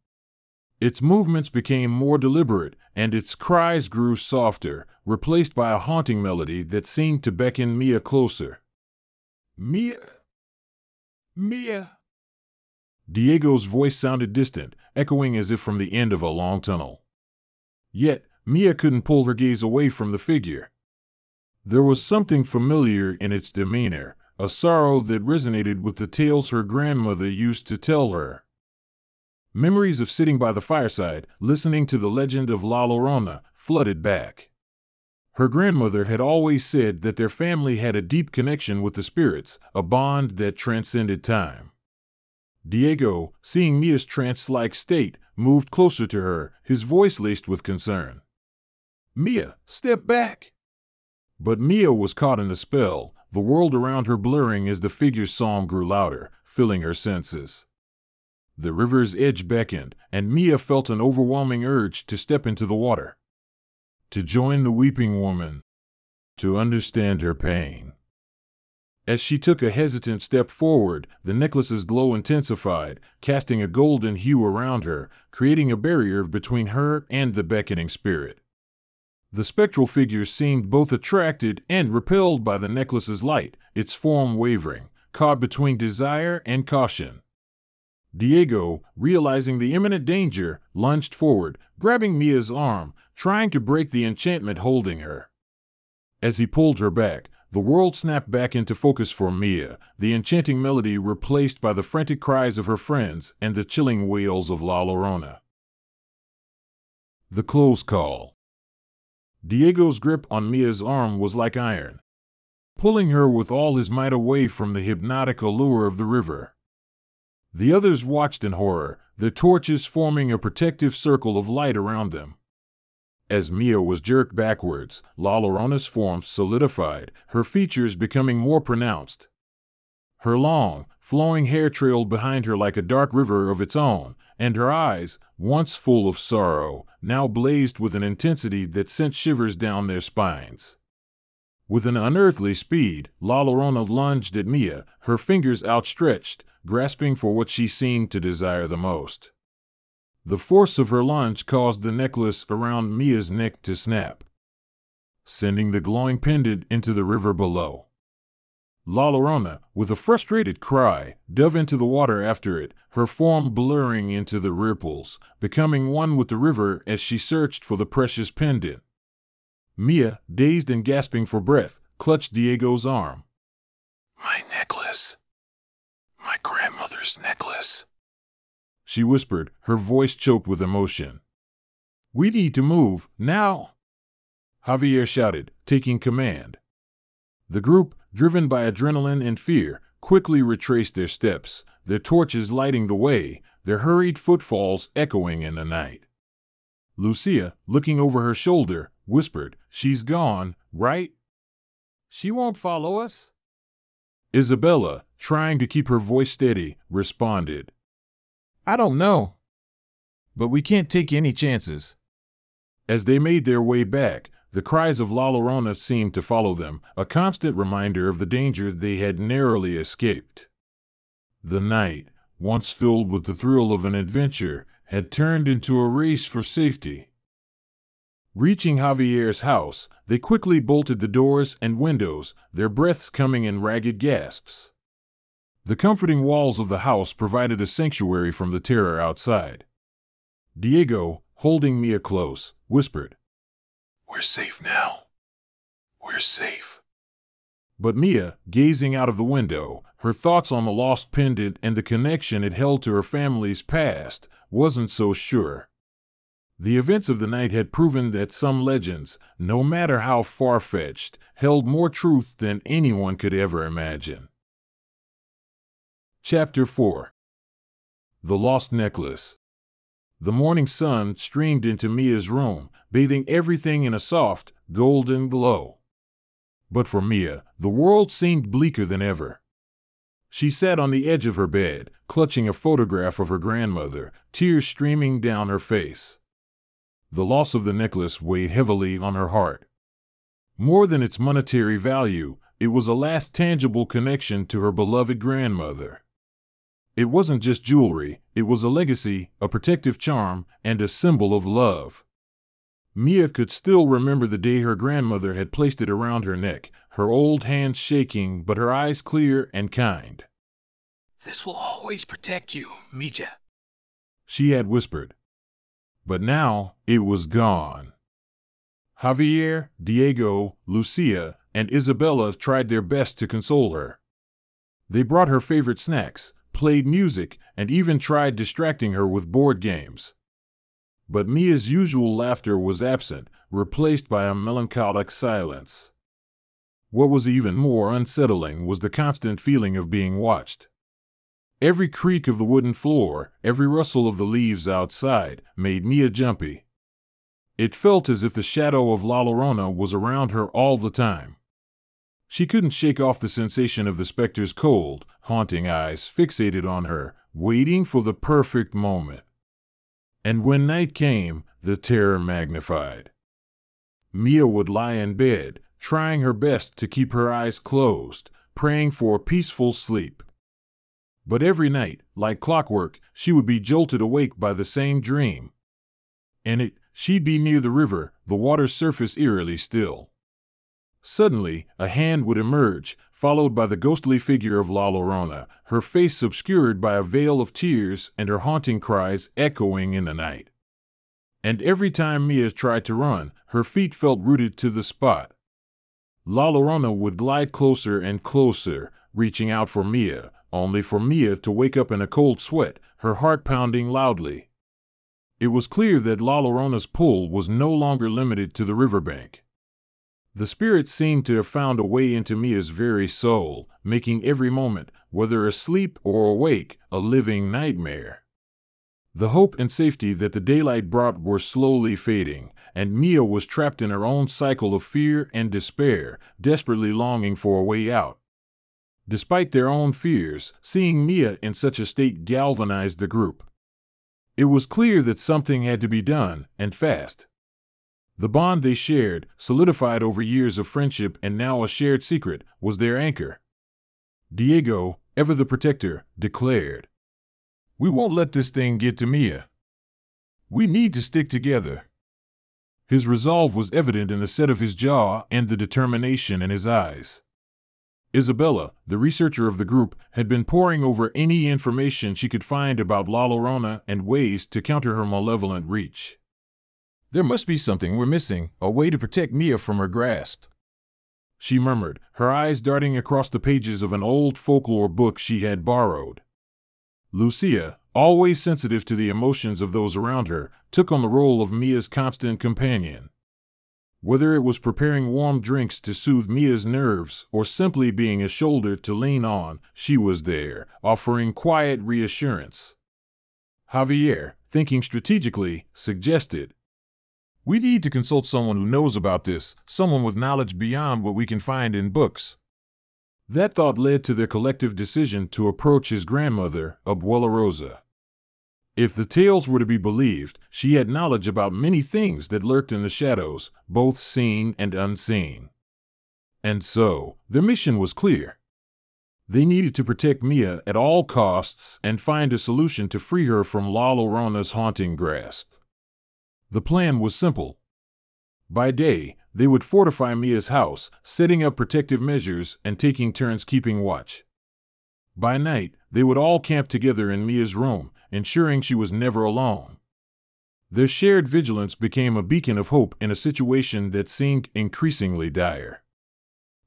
[SPEAKER 1] Its movements became more deliberate, and its cries grew softer, replaced by a haunting melody that seemed to beckon Mia closer. Mia! Mia! Diego's voice sounded distant, echoing as if from the end of a long tunnel. Yet, Mia couldn't pull her gaze away from the figure. There was something familiar in its demeanor, a sorrow that resonated with the tales her grandmother used to tell her. Memories of sitting by the fireside, listening to the legend of La Llorona, flooded back. Her grandmother had always said that their family had a deep connection with the spirits, a bond that transcended time. Diego, seeing Mia's trance like state, moved closer to her, his voice laced with concern. Mia, step back! But Mia was caught in the spell, the world around her blurring as the figure's song grew louder, filling her senses. The river's edge beckoned, and Mia felt an overwhelming urge to step into the water. To join the weeping woman. To understand her pain. As she took a hesitant step forward, the necklace's glow intensified, casting a golden hue around her, creating a barrier between her and the beckoning spirit. The spectral figure seemed both attracted and repelled by the necklace's light, its form wavering, caught between desire and caution. Diego, realizing the imminent danger, lunged forward, grabbing Mia's arm, trying to break the enchantment holding her. As he pulled her back, the world snapped back into focus for Mia, the enchanting melody replaced by the frantic cries of her friends and the chilling wails of La Llorona. The close call. Diego's grip on Mia's arm was like iron, pulling her with all his might away from the hypnotic allure of the river. The others watched in horror, their torches forming a protective circle of light around them. As Mia was jerked backwards, La Llorona's form solidified, her features becoming more pronounced. Her long, flowing hair trailed behind her like a dark river of its own, and her eyes, once full of sorrow, now blazed with an intensity that sent shivers down their spines. With an unearthly speed, La Llorona lunged at Mia, her fingers outstretched, grasping for what she seemed to desire the most. The force of her lunge caused the necklace around Mia's neck to snap, sending the glowing pendant into the river below. La Llorona, with a frustrated cry, dove into the water after it, her form blurring into the ripples, becoming one with the river as she searched for the precious pendant. Mia, dazed and gasping for breath, clutched Diego's arm.
[SPEAKER 3] My necklace. My grandmother's necklace.
[SPEAKER 1] She whispered, her voice choked with emotion. We need to move, now! Javier shouted, taking command. The group, driven by adrenaline and fear, quickly retraced their steps, their torches lighting the way, their hurried footfalls echoing in the night. Lucia, looking over her shoulder, whispered, She's gone, right? She won't follow us? Isabella, trying to keep her voice steady, responded.
[SPEAKER 2] I don't know. But we can't take any chances.
[SPEAKER 1] As they made their way back, the cries of La Llorona seemed to follow them, a constant reminder of the danger they had narrowly escaped. The night, once filled with the thrill of an adventure, had turned into a race for safety. Reaching Javier's house, they quickly bolted the doors and windows, their breaths coming in ragged gasps. The comforting walls of the house provided a sanctuary from the terror outside. Diego, holding Mia close, whispered,
[SPEAKER 3] We're safe now. We're safe.
[SPEAKER 1] But Mia, gazing out of the window, her thoughts on the lost pendant and the connection it held to her family's past, wasn't so sure. The events of the night had proven that some legends, no matter how far fetched, held more truth than anyone could ever imagine. Chapter 4 The Lost Necklace The morning sun streamed into Mia's room, bathing everything in a soft, golden glow. But for Mia, the world seemed bleaker than ever. She sat on the edge of her bed, clutching a photograph of her grandmother, tears streaming down her face. The loss of the necklace weighed heavily on her heart. More than its monetary value, it was a last tangible connection to her beloved grandmother. It wasn't just jewelry, it was a legacy, a protective charm, and a symbol of love. Mia could still remember the day her grandmother had placed it around her neck, her old hands shaking but her eyes clear and kind.
[SPEAKER 3] This will always protect you, Mija,
[SPEAKER 1] she had whispered. But now it was gone. Javier, Diego, Lucia, and Isabella tried their best to console her. They brought her favorite snacks, played music, and even tried distracting her with board games. But Mia's usual laughter was absent, replaced by a melancholic silence. What was even more unsettling was the constant feeling of being watched. Every creak of the wooden floor, every rustle of the leaves outside, made Mia jumpy. It felt as if the shadow of La Llorona was around her all the time. She couldn't shake off the sensation of the specter's cold, haunting eyes fixated on her, waiting for the perfect moment. And when night came, the terror magnified. Mia would lie in bed, trying her best to keep her eyes closed, praying for a peaceful sleep. But every night, like clockwork, she would be jolted awake by the same dream. In it, She'd be near the river, the water's surface eerily still. Suddenly, a hand would emerge, followed by the ghostly figure of La Llorona, her face obscured by a veil of tears and her haunting cries echoing in the night. And every time Mia tried to run, her feet felt rooted to the spot. La Llorona would glide closer and closer, reaching out for Mia, only for Mia to wake up in a cold sweat, her heart pounding loudly. It was clear that La Llorona's pull was no longer limited to the riverbank. The spirit seemed to have found a way into Mia's very soul, making every moment, whether asleep or awake, a living nightmare. The hope and safety that the daylight brought were slowly fading, and Mia was trapped in her own cycle of fear and despair, desperately longing for a way out. Despite their own fears, seeing Mia in such a state galvanized the group. It was clear that something had to be done, and fast. The bond they shared, solidified over years of friendship and now a shared secret, was their anchor. Diego, ever the protector, declared,
[SPEAKER 2] We won't let this thing get to Mia. We need to stick together.
[SPEAKER 1] His resolve was evident in the set of his jaw and the determination in his eyes. Isabella, the researcher of the group, had been poring over any information she could find about La Llorona and ways to counter her malevolent reach.
[SPEAKER 2] There must be something we're missing, a way to protect Mia from her grasp.
[SPEAKER 1] She murmured, her eyes darting across the pages of an old folklore book she had borrowed. Lucia, always sensitive to the emotions of those around her, took on the role of Mia's constant companion. Whether it was preparing warm drinks to soothe Mia's nerves or simply being a shoulder to lean on, she was there, offering quiet reassurance. Javier, thinking strategically, suggested,
[SPEAKER 2] We need to consult someone who knows about this, someone with knowledge beyond what we can find in books.
[SPEAKER 1] That thought led to their collective decision to approach his grandmother, Abuela Rosa. If the tales were to be believed, she had knowledge about many things that lurked in the shadows, both seen and unseen. And so, their mission was clear. They needed to protect Mia at all costs and find a solution to free her from La Llorona's haunting grasp. The plan was simple. By day, they would fortify Mia's house, setting up protective measures and taking turns keeping watch. By night, they would all camp together in Mia's room, ensuring she was never alone. Their shared vigilance became a beacon of hope in a situation that seemed increasingly dire.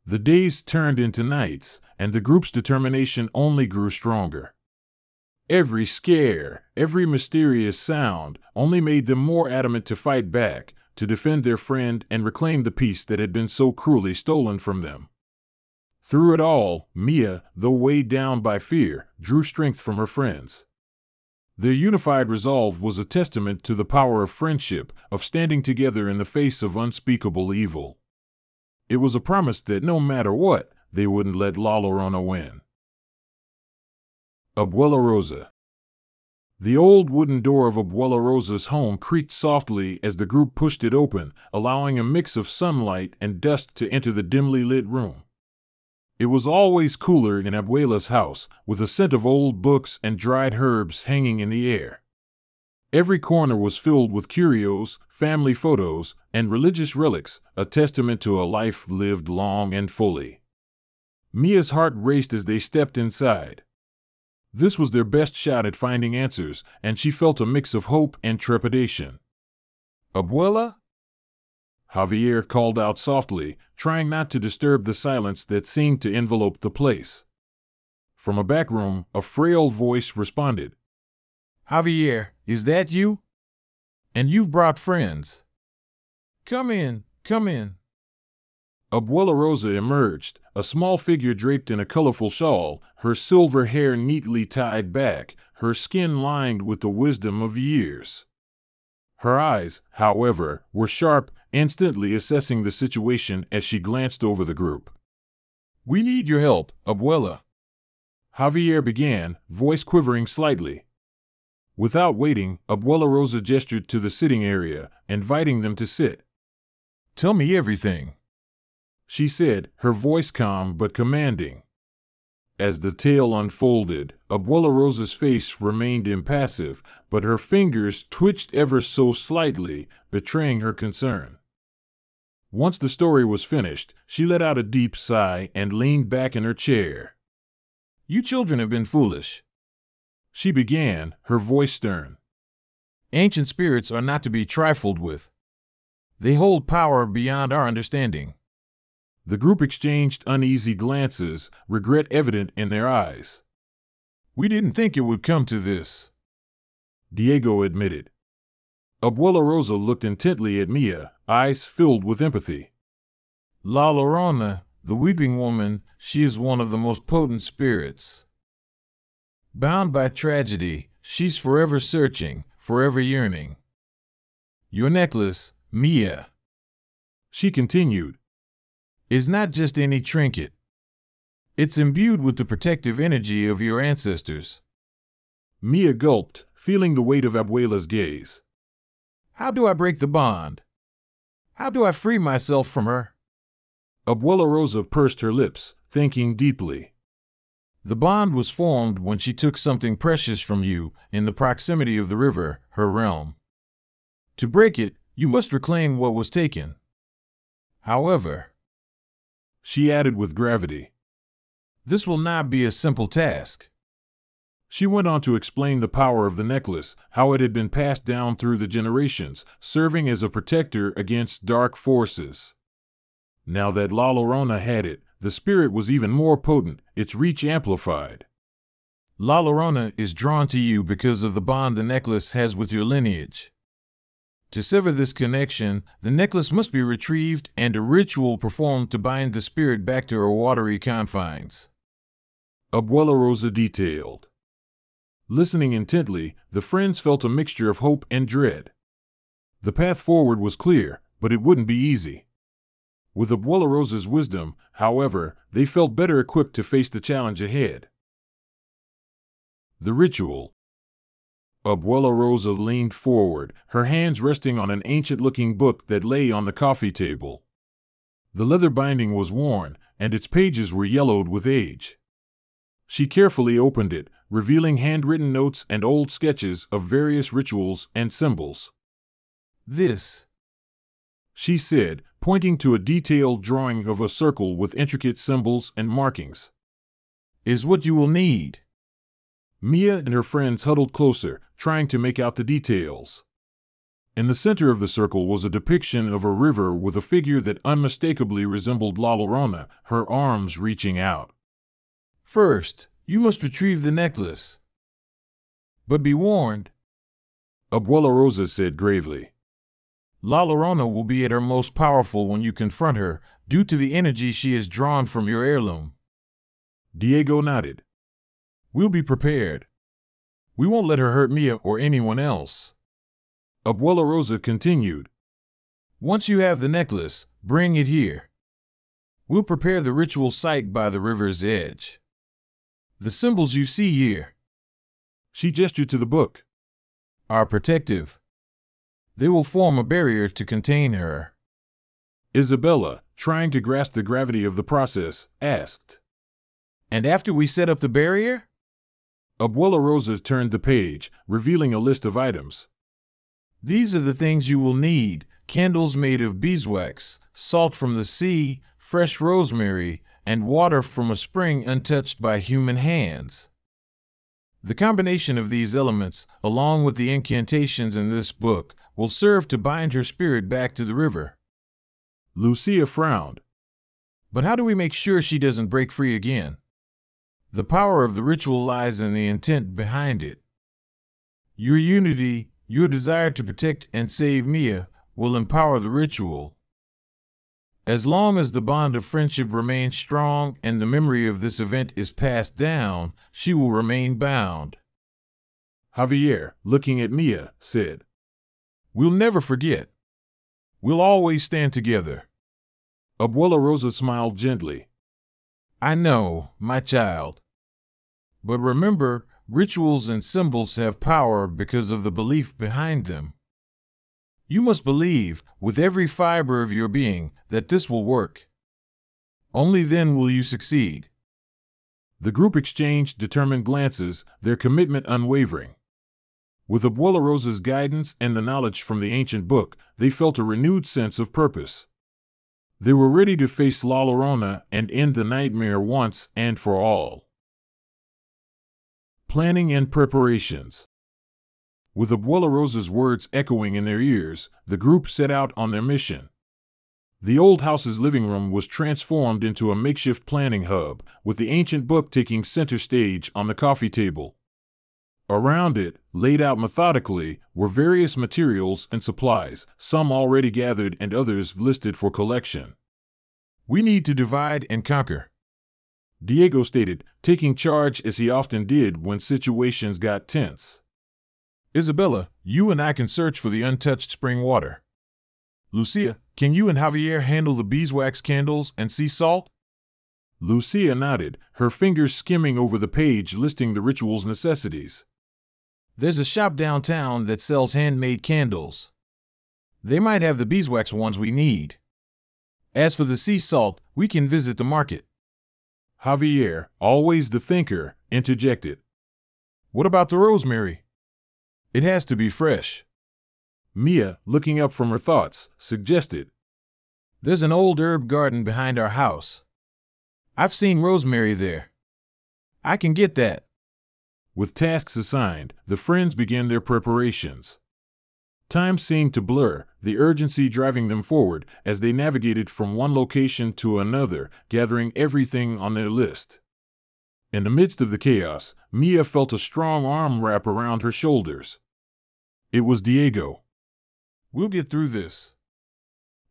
[SPEAKER 1] The days turned into nights, and the group's determination only grew stronger. Every scare, every mysterious sound only made them more adamant to fight back, to defend their friend and reclaim the peace that had been so cruelly stolen from them. Through it all, Mia, though weighed down by fear, drew strength from her friends. Their unified resolve was a testament to the power of friendship, of standing together in the face of unspeakable evil. It was a promise that no matter what, they wouldn't let La Llorona win. Abuela Rosa. The old wooden door of Abuela Rosa's home creaked softly as the group pushed it open, allowing a mix of sunlight and dust to enter the dimly lit room. It was always cooler in Abuela's house, with a scent of old books and dried herbs hanging in the air. Every corner was filled with curios, family photos, and religious relics, a testament to a life lived long and fully. Mia's heart raced as they stepped inside. This was their best shot at finding answers, and she felt a mix of hope and trepidation. Abuela? Javier called out softly, trying not to disturb the silence that seemed to envelope the place. From a back room, a frail voice responded
[SPEAKER 2] Javier, is that you? And you've brought friends. Come in, come in.
[SPEAKER 1] Abuela Rosa emerged, a small figure draped in a colorful shawl, her silver hair neatly tied back, her skin lined with the wisdom of years. Her eyes, however, were sharp, instantly assessing the situation as she glanced over the group.
[SPEAKER 2] We need your help, Abuela.
[SPEAKER 1] Javier began, voice quivering slightly. Without waiting, Abuela Rosa gestured to the sitting area, inviting them to sit.
[SPEAKER 2] Tell me everything
[SPEAKER 1] she said, her voice calm but commanding. As the tale unfolded, Abuela Rosa's face remained impassive, but her fingers twitched ever so slightly, betraying her concern. Once the story was finished, she let out a deep sigh and leaned back in her chair.
[SPEAKER 2] You children have been foolish.
[SPEAKER 1] She began, her voice stern.
[SPEAKER 2] Ancient spirits are not to be trifled with. They hold power beyond our understanding.
[SPEAKER 1] The group exchanged uneasy glances, regret evident in their eyes.
[SPEAKER 2] We didn't think it would come to this,
[SPEAKER 1] Diego admitted. Abuela Rosa looked intently at Mia, eyes filled with empathy.
[SPEAKER 2] La Llorona, the weeping woman, she is one of the most potent spirits. Bound by tragedy, she's forever searching, forever yearning. Your necklace, Mia,
[SPEAKER 1] she continued,
[SPEAKER 2] is not just any trinket. It's imbued with the protective energy of your ancestors.
[SPEAKER 1] Mia gulped, feeling the weight of Abuela's gaze.
[SPEAKER 2] How do I break the bond? How do I free myself from her?
[SPEAKER 1] Abuela Rosa pursed her lips, thinking deeply.
[SPEAKER 2] The bond was formed when she took something precious from you in the proximity of the river, her realm. To break it, you must reclaim what was taken. However,
[SPEAKER 1] she added with gravity.
[SPEAKER 2] This will not be a simple task.
[SPEAKER 1] She went on to explain the power of the necklace, how it had been passed down through the generations, serving as a protector against dark forces. Now that La Llorona had it, the spirit was even more potent, its reach amplified.
[SPEAKER 2] La Llorona is drawn to you because of the bond the necklace has with your lineage. To sever this connection, the necklace must be retrieved and a ritual performed to bind the spirit back to her watery confines.
[SPEAKER 1] Abuela Rosa detailed. Listening intently, the friends felt a mixture of hope and dread. The path forward was clear, but it wouldn't be easy. With Abuela Rosa's wisdom, however, they felt better equipped to face the challenge ahead. The ritual, Abuela Rosa leaned forward, her hands resting on an ancient looking book that lay on the coffee table. The leather binding was worn, and its pages were yellowed with age. She carefully opened it, revealing handwritten notes and old sketches of various rituals and symbols.
[SPEAKER 2] This,
[SPEAKER 1] she said, pointing to a detailed drawing of a circle with intricate symbols and markings,
[SPEAKER 2] is what you will need.
[SPEAKER 1] Mia and her friends huddled closer, trying to make out the details. In the center of the circle was a depiction of a river with a figure that unmistakably resembled La Llorona, her arms reaching out.
[SPEAKER 2] First, you must retrieve the necklace. But be warned,
[SPEAKER 1] Abuela Rosa said gravely.
[SPEAKER 2] La Llorona will be at her most powerful when you confront her, due to the energy she has drawn from your heirloom.
[SPEAKER 1] Diego nodded.
[SPEAKER 2] We'll be prepared. We won't let her hurt Mia or anyone else.
[SPEAKER 1] Abuela Rosa continued.
[SPEAKER 2] Once you have the necklace, bring it here. We'll prepare the ritual site by the river's edge. The symbols you see here
[SPEAKER 1] She gestured to the book.
[SPEAKER 2] are protective. They will form a barrier to contain her.
[SPEAKER 1] Isabella, trying to grasp the gravity of the process, asked.
[SPEAKER 2] And after we set up the barrier,
[SPEAKER 1] Abuela Rosa turned the page, revealing a list of items.
[SPEAKER 2] these are the things you will need candles made of beeswax, salt from the sea, fresh rosemary, and water from a spring untouched by human hands. The combination of these elements, along with the incantations in this book, will serve to bind her spirit back to the river.
[SPEAKER 1] Lucia frowned.
[SPEAKER 2] But how do we make sure she doesn't break free again? The power of the ritual lies in the intent behind it. Your unity, your desire to protect and save Mia, will empower the ritual. As long as the bond of friendship remains strong and the memory of this event is passed down, she will remain bound.
[SPEAKER 1] Javier, looking at Mia, said.
[SPEAKER 2] We'll never forget. We'll always stand together.
[SPEAKER 1] Abuela Rosa smiled gently.
[SPEAKER 2] I know, my child. But remember, rituals and symbols have power because of the belief behind them. You must believe, with every fiber of your being, that this will work. Only then will you succeed.
[SPEAKER 1] The group exchanged determined glances, their commitment unwavering. With Abuela Rosa's guidance and the knowledge from the ancient book, they felt a renewed sense of purpose. They were ready to face La Llorona and end the nightmare once and for all. Planning and preparations. With Abuela Rosa's words echoing in their ears, the group set out on their mission. The old house's living room was transformed into a makeshift planning hub, with the ancient book taking center stage on the coffee table. Around it, laid out methodically, were various materials and supplies, some already gathered and others listed for collection.
[SPEAKER 2] We need to divide and conquer.
[SPEAKER 1] Diego stated, taking charge as he often did when situations got tense.
[SPEAKER 2] Isabella, you and I can search for the untouched spring water. Lucia, can you and Javier handle the beeswax candles and sea salt?
[SPEAKER 1] Lucia nodded, her fingers skimming over the page listing the ritual's necessities.
[SPEAKER 2] There's a shop downtown that sells handmade candles. They might have the beeswax ones we need. As for the sea salt, we can visit the market.
[SPEAKER 1] Javier, always the thinker, interjected.
[SPEAKER 2] What about the rosemary? It has to be fresh.
[SPEAKER 1] Mia, looking up from her thoughts, suggested.
[SPEAKER 2] There's an old herb garden behind our house. I've seen rosemary there. I can get that.
[SPEAKER 1] With tasks assigned, the friends began their preparations. Time seemed to blur, the urgency driving them forward as they navigated from one location to another, gathering everything on their list. In the midst of the chaos, Mia felt a strong arm wrap around her shoulders. It was Diego.
[SPEAKER 2] We'll get through this.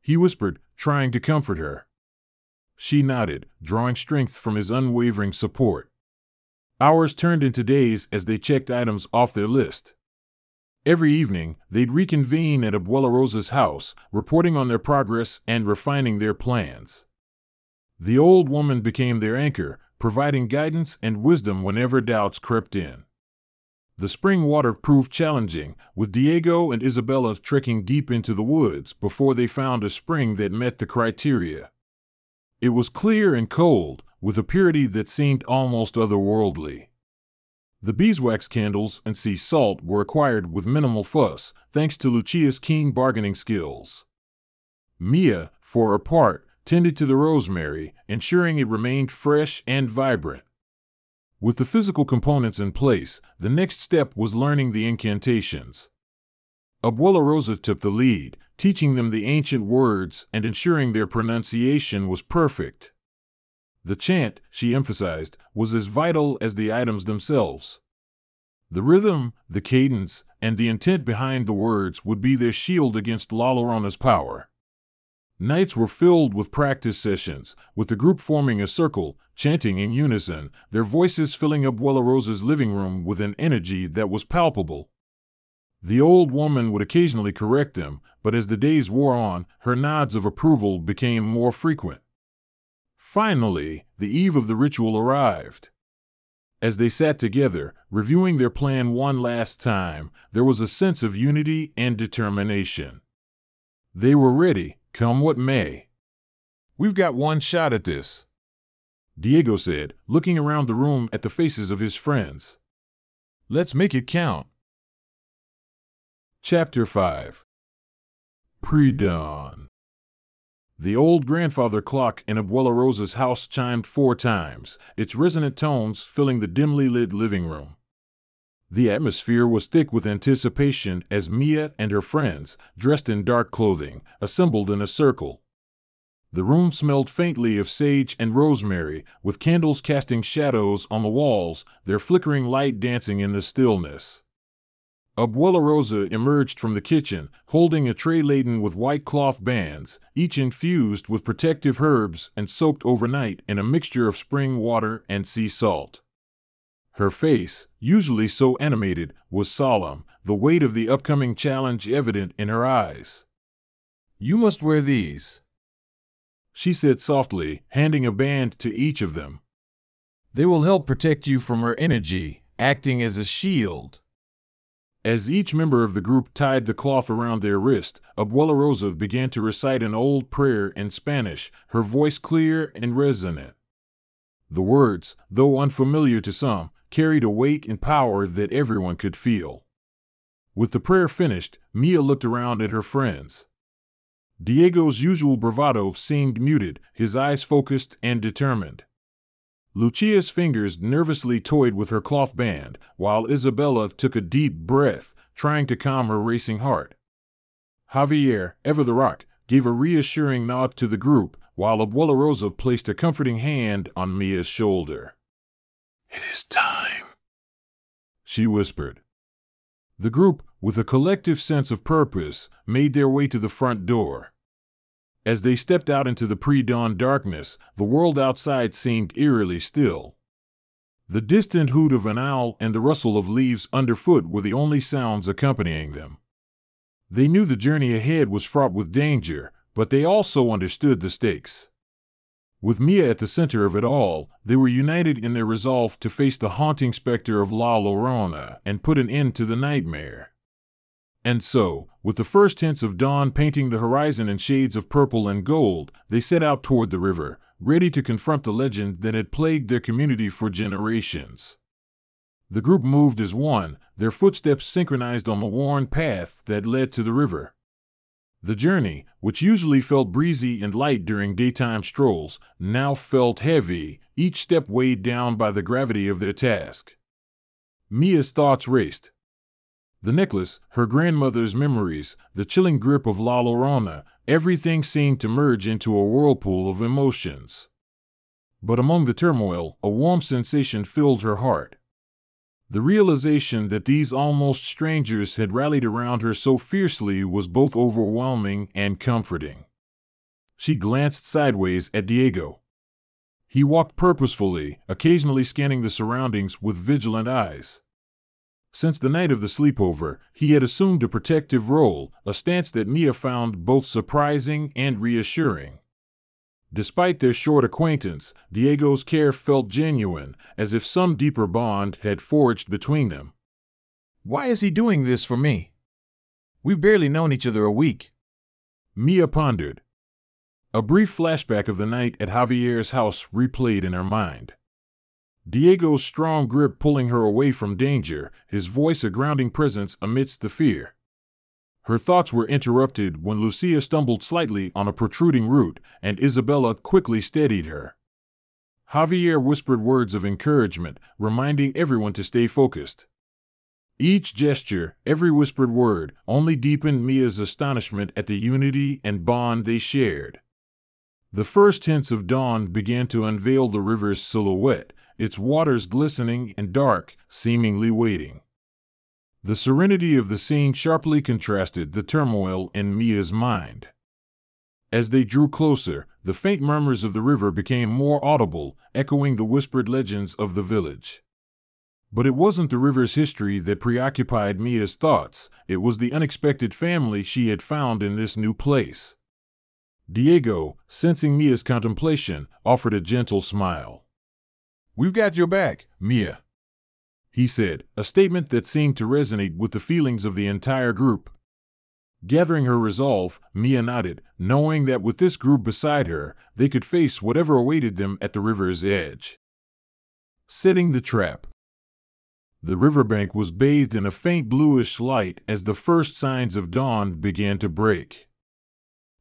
[SPEAKER 1] He whispered, trying to comfort her. She nodded, drawing strength from his unwavering support. Hours turned into days as they checked items off their list. Every evening, they'd reconvene at Abuela Rosa's house, reporting on their progress and refining their plans. The old woman became their anchor, providing guidance and wisdom whenever doubts crept in. The spring water proved challenging, with Diego and Isabella trekking deep into the woods before they found a spring that met the criteria. It was clear and cold, with a purity that seemed almost otherworldly. The beeswax candles and sea salt were acquired with minimal fuss, thanks to Lucia's keen bargaining skills. Mia, for her part, tended to the rosemary, ensuring it remained fresh and vibrant. With the physical components in place, the next step was learning the incantations. Abuela Rosa took the lead, teaching them the ancient words and ensuring their pronunciation was perfect. The chant, she emphasized, was as vital as the items themselves. The rhythm, the cadence, and the intent behind the words would be their shield against La power. Nights were filled with practice sessions, with the group forming a circle, chanting in unison, their voices filling Abuela Rosa's living room with an energy that was palpable. The old woman would occasionally correct them, but as the days wore on, her nods of approval became more frequent. Finally, the eve of the ritual arrived. As they sat together, reviewing their plan one last time, there was a sense of unity and determination. They were ready, come what may.
[SPEAKER 2] We've got one shot at this,
[SPEAKER 1] Diego said, looking around the room at the faces of his friends.
[SPEAKER 2] Let's make it count.
[SPEAKER 1] Chapter 5 Pre dawn. The old grandfather clock in Abuela Rosa's house chimed four times, its resonant tones filling the dimly lit living room. The atmosphere was thick with anticipation as Mia and her friends, dressed in dark clothing, assembled in a circle. The room smelled faintly of sage and rosemary, with candles casting shadows on the walls, their flickering light dancing in the stillness. Abuela Rosa emerged from the kitchen, holding a tray laden with white cloth bands, each infused with protective herbs and soaked overnight in a mixture of spring water and sea salt. Her face, usually so animated, was solemn, the weight of the upcoming challenge evident in her eyes.
[SPEAKER 2] You must wear these,
[SPEAKER 1] she said softly, handing a band to each of them.
[SPEAKER 2] They will help protect you from her energy, acting as a shield.
[SPEAKER 1] As each member of the group tied the cloth around their wrist, Abuela Rosa began to recite an old prayer in Spanish, her voice clear and resonant. The words, though unfamiliar to some, carried a weight and power that everyone could feel. With the prayer finished, Mia looked around at her friends. Diego's usual bravado seemed muted, his eyes focused and determined. Lucia's fingers nervously toyed with her cloth band, while Isabella took a deep breath, trying to calm her racing heart. Javier, ever the rock, gave a reassuring nod to the group, while Abuela Rosa placed a comforting hand on Mia's shoulder.
[SPEAKER 3] It is time,
[SPEAKER 1] she whispered. The group, with a collective sense of purpose, made their way to the front door. As they stepped out into the pre dawn darkness, the world outside seemed eerily still. The distant hoot of an owl and the rustle of leaves underfoot were the only sounds accompanying them. They knew the journey ahead was fraught with danger, but they also understood the stakes. With Mia at the center of it all, they were united in their resolve to face the haunting specter of La Llorona and put an end to the nightmare. And so, with the first hints of dawn painting the horizon in shades of purple and gold, they set out toward the river, ready to confront the legend that had plagued their community for generations. The group moved as one, their footsteps synchronized on the worn path that led to the river. The journey, which usually felt breezy and light during daytime strolls, now felt heavy, each step weighed down by the gravity of their task. Mia's thoughts raced. The necklace, her grandmother's memories, the chilling grip of La Llorona, everything seemed to merge into a whirlpool of emotions. But among the turmoil, a warm sensation filled her heart. The realization that these almost strangers had rallied around her so fiercely was both overwhelming and comforting. She glanced sideways at Diego. He walked purposefully, occasionally scanning the surroundings with vigilant eyes. Since the night of the sleepover, he had assumed a protective role, a stance that Mia found both surprising and reassuring. Despite their short acquaintance, Diego's care felt genuine, as if some deeper bond had forged between them.
[SPEAKER 2] Why is he doing this for me? We've barely known each other a week.
[SPEAKER 1] Mia pondered. A brief flashback of the night at Javier's house replayed in her mind. Diego's strong grip pulling her away from danger, his voice a grounding presence amidst the fear. Her thoughts were interrupted when Lucia stumbled slightly on a protruding root, and Isabella quickly steadied her. Javier whispered words of encouragement, reminding everyone to stay focused. Each gesture, every whispered word, only deepened Mia's astonishment at the unity and bond they shared. The first hints of dawn began to unveil the river's silhouette, its waters glistening and dark, seemingly waiting. The serenity of the scene sharply contrasted the turmoil in Mia's mind. As they drew closer, the faint murmurs of the river became more audible, echoing the whispered legends of the village. But it wasn't the river's history that preoccupied Mia's thoughts, it was the unexpected family she had found in this new place. Diego, sensing Mia's contemplation, offered a gentle smile.
[SPEAKER 2] We've got your back, Mia,
[SPEAKER 1] he said, a statement that seemed to resonate with the feelings of the entire group. Gathering her resolve, Mia nodded, knowing that with this group beside her, they could face whatever awaited them at the river's edge. Setting the trap. The riverbank was bathed in a faint bluish light as the first signs of dawn began to break.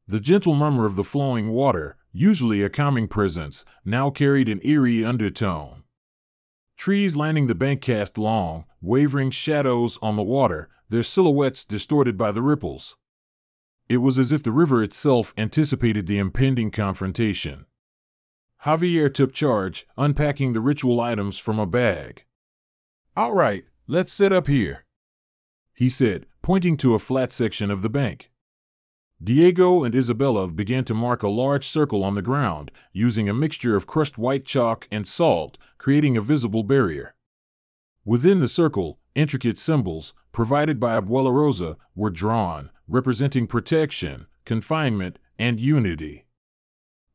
[SPEAKER 1] The gentle murmur of the flowing water, usually a calming presence, now carried an eerie undertone. Trees lining the bank cast long, wavering shadows on the water, their silhouettes distorted by the ripples. It was as if the river itself anticipated the impending confrontation. Javier took charge, unpacking the ritual items from a bag.
[SPEAKER 2] All right, let's sit up here,
[SPEAKER 1] he said, pointing to a flat section of the bank. Diego and Isabella began to mark a large circle on the ground, using a mixture of crushed white chalk and salt, creating a visible barrier. Within the circle, intricate symbols, provided by Abuela Rosa, were drawn, representing protection, confinement, and unity.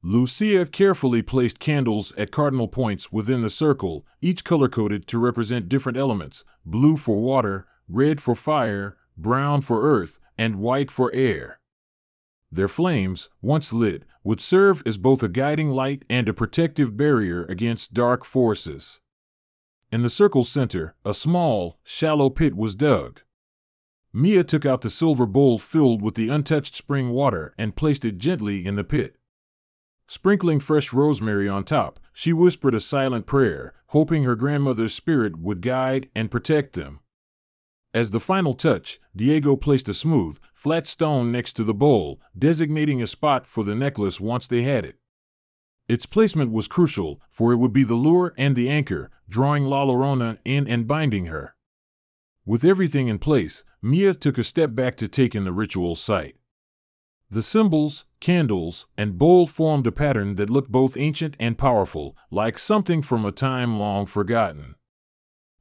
[SPEAKER 1] Lucia carefully placed candles at cardinal points within the circle, each color coded to represent different elements blue for water, red for fire, brown for earth, and white for air. Their flames, once lit, would serve as both a guiding light and a protective barrier against dark forces. In the circle's center, a small, shallow pit was dug. Mia took out the silver bowl filled with the untouched spring water and placed it gently in the pit. Sprinkling fresh rosemary on top, she whispered a silent prayer, hoping her grandmother's spirit would guide and protect them. As the final touch, Diego placed a smooth, flat stone next to the bowl, designating a spot for the necklace once they had it. Its placement was crucial, for it would be the lure and the anchor, drawing La Llorona in and binding her. With everything in place, Mia took a step back to take in the ritual site. The symbols, candles, and bowl formed a pattern that looked both ancient and powerful, like something from a time long forgotten.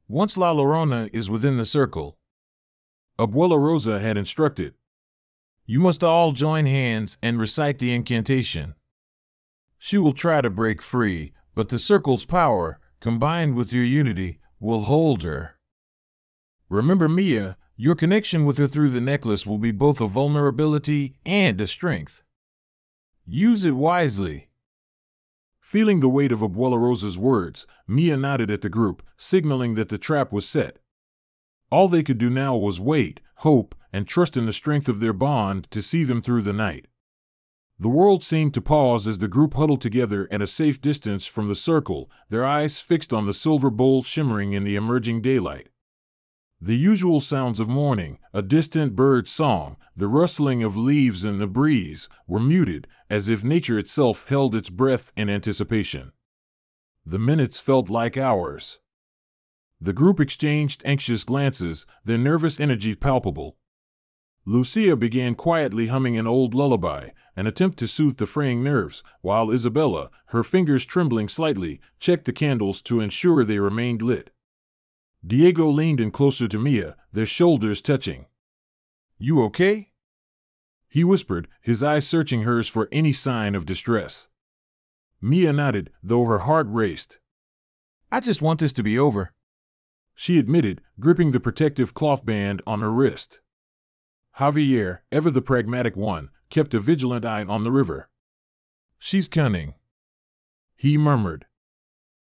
[SPEAKER 1] Once La Llorona is within the circle, Abuela Rosa had instructed. You must all join hands and recite the incantation. She will try to break free, but the circle's power, combined with your unity, will hold her. Remember, Mia, your connection with her through the necklace will be both a vulnerability and a strength. Use it wisely. Feeling the weight of Abuela Rosa's words, Mia nodded at the group, signaling that the trap was set. All they could do now was wait, hope, and trust in the strength of their bond to see them through the night. The world seemed to pause as the group huddled together at a safe distance from the circle, their eyes fixed on the silver bowl shimmering in the emerging daylight. The usual sounds of morning, a distant bird's song, the rustling of leaves in the breeze, were muted, as if nature itself held its breath in anticipation. The minutes felt like hours. The group exchanged anxious glances, their nervous energy palpable. Lucia began quietly humming an old lullaby, an attempt to soothe the fraying nerves, while Isabella, her fingers trembling slightly, checked the candles to ensure they remained lit. Diego leaned in closer to Mia, their shoulders touching. You okay? He whispered, his eyes searching hers for any sign of distress. Mia nodded, though her heart raced. I just want this to be over she admitted, gripping the protective cloth band on her wrist. Javier, ever the pragmatic one, kept a vigilant eye on the river. She's cunning, he murmured.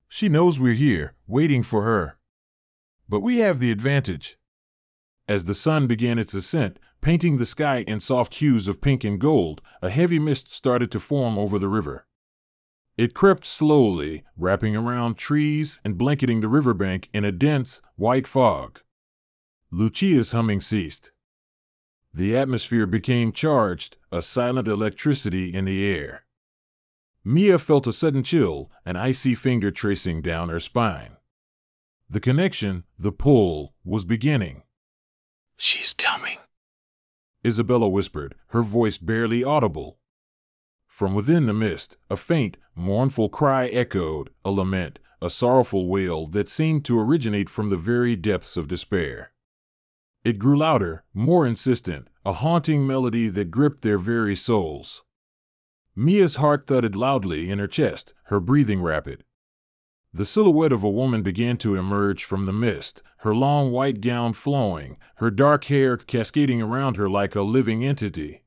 [SPEAKER 1] She knows we're here, waiting for her. But we have the advantage. As the sun began its ascent, painting the sky in soft hues of pink and gold, a heavy mist started to form over the river. It crept slowly, wrapping around trees and blanketing the riverbank in a dense, white fog. Lucia's humming ceased. The atmosphere became charged, a silent electricity in the air. Mia felt a sudden chill, an icy finger tracing down her spine. The connection, the pull, was beginning.
[SPEAKER 3] She's coming.
[SPEAKER 1] Isabella whispered, her voice barely audible. From within the mist, a faint, mournful cry echoed, a lament, a sorrowful wail that seemed to originate from the very depths of despair. It grew louder, more insistent, a haunting melody that gripped their very souls. Mia's heart thudded loudly in her chest, her breathing rapid. The silhouette of a woman began to emerge from the mist, her long white gown flowing, her dark hair cascading around her like a living entity.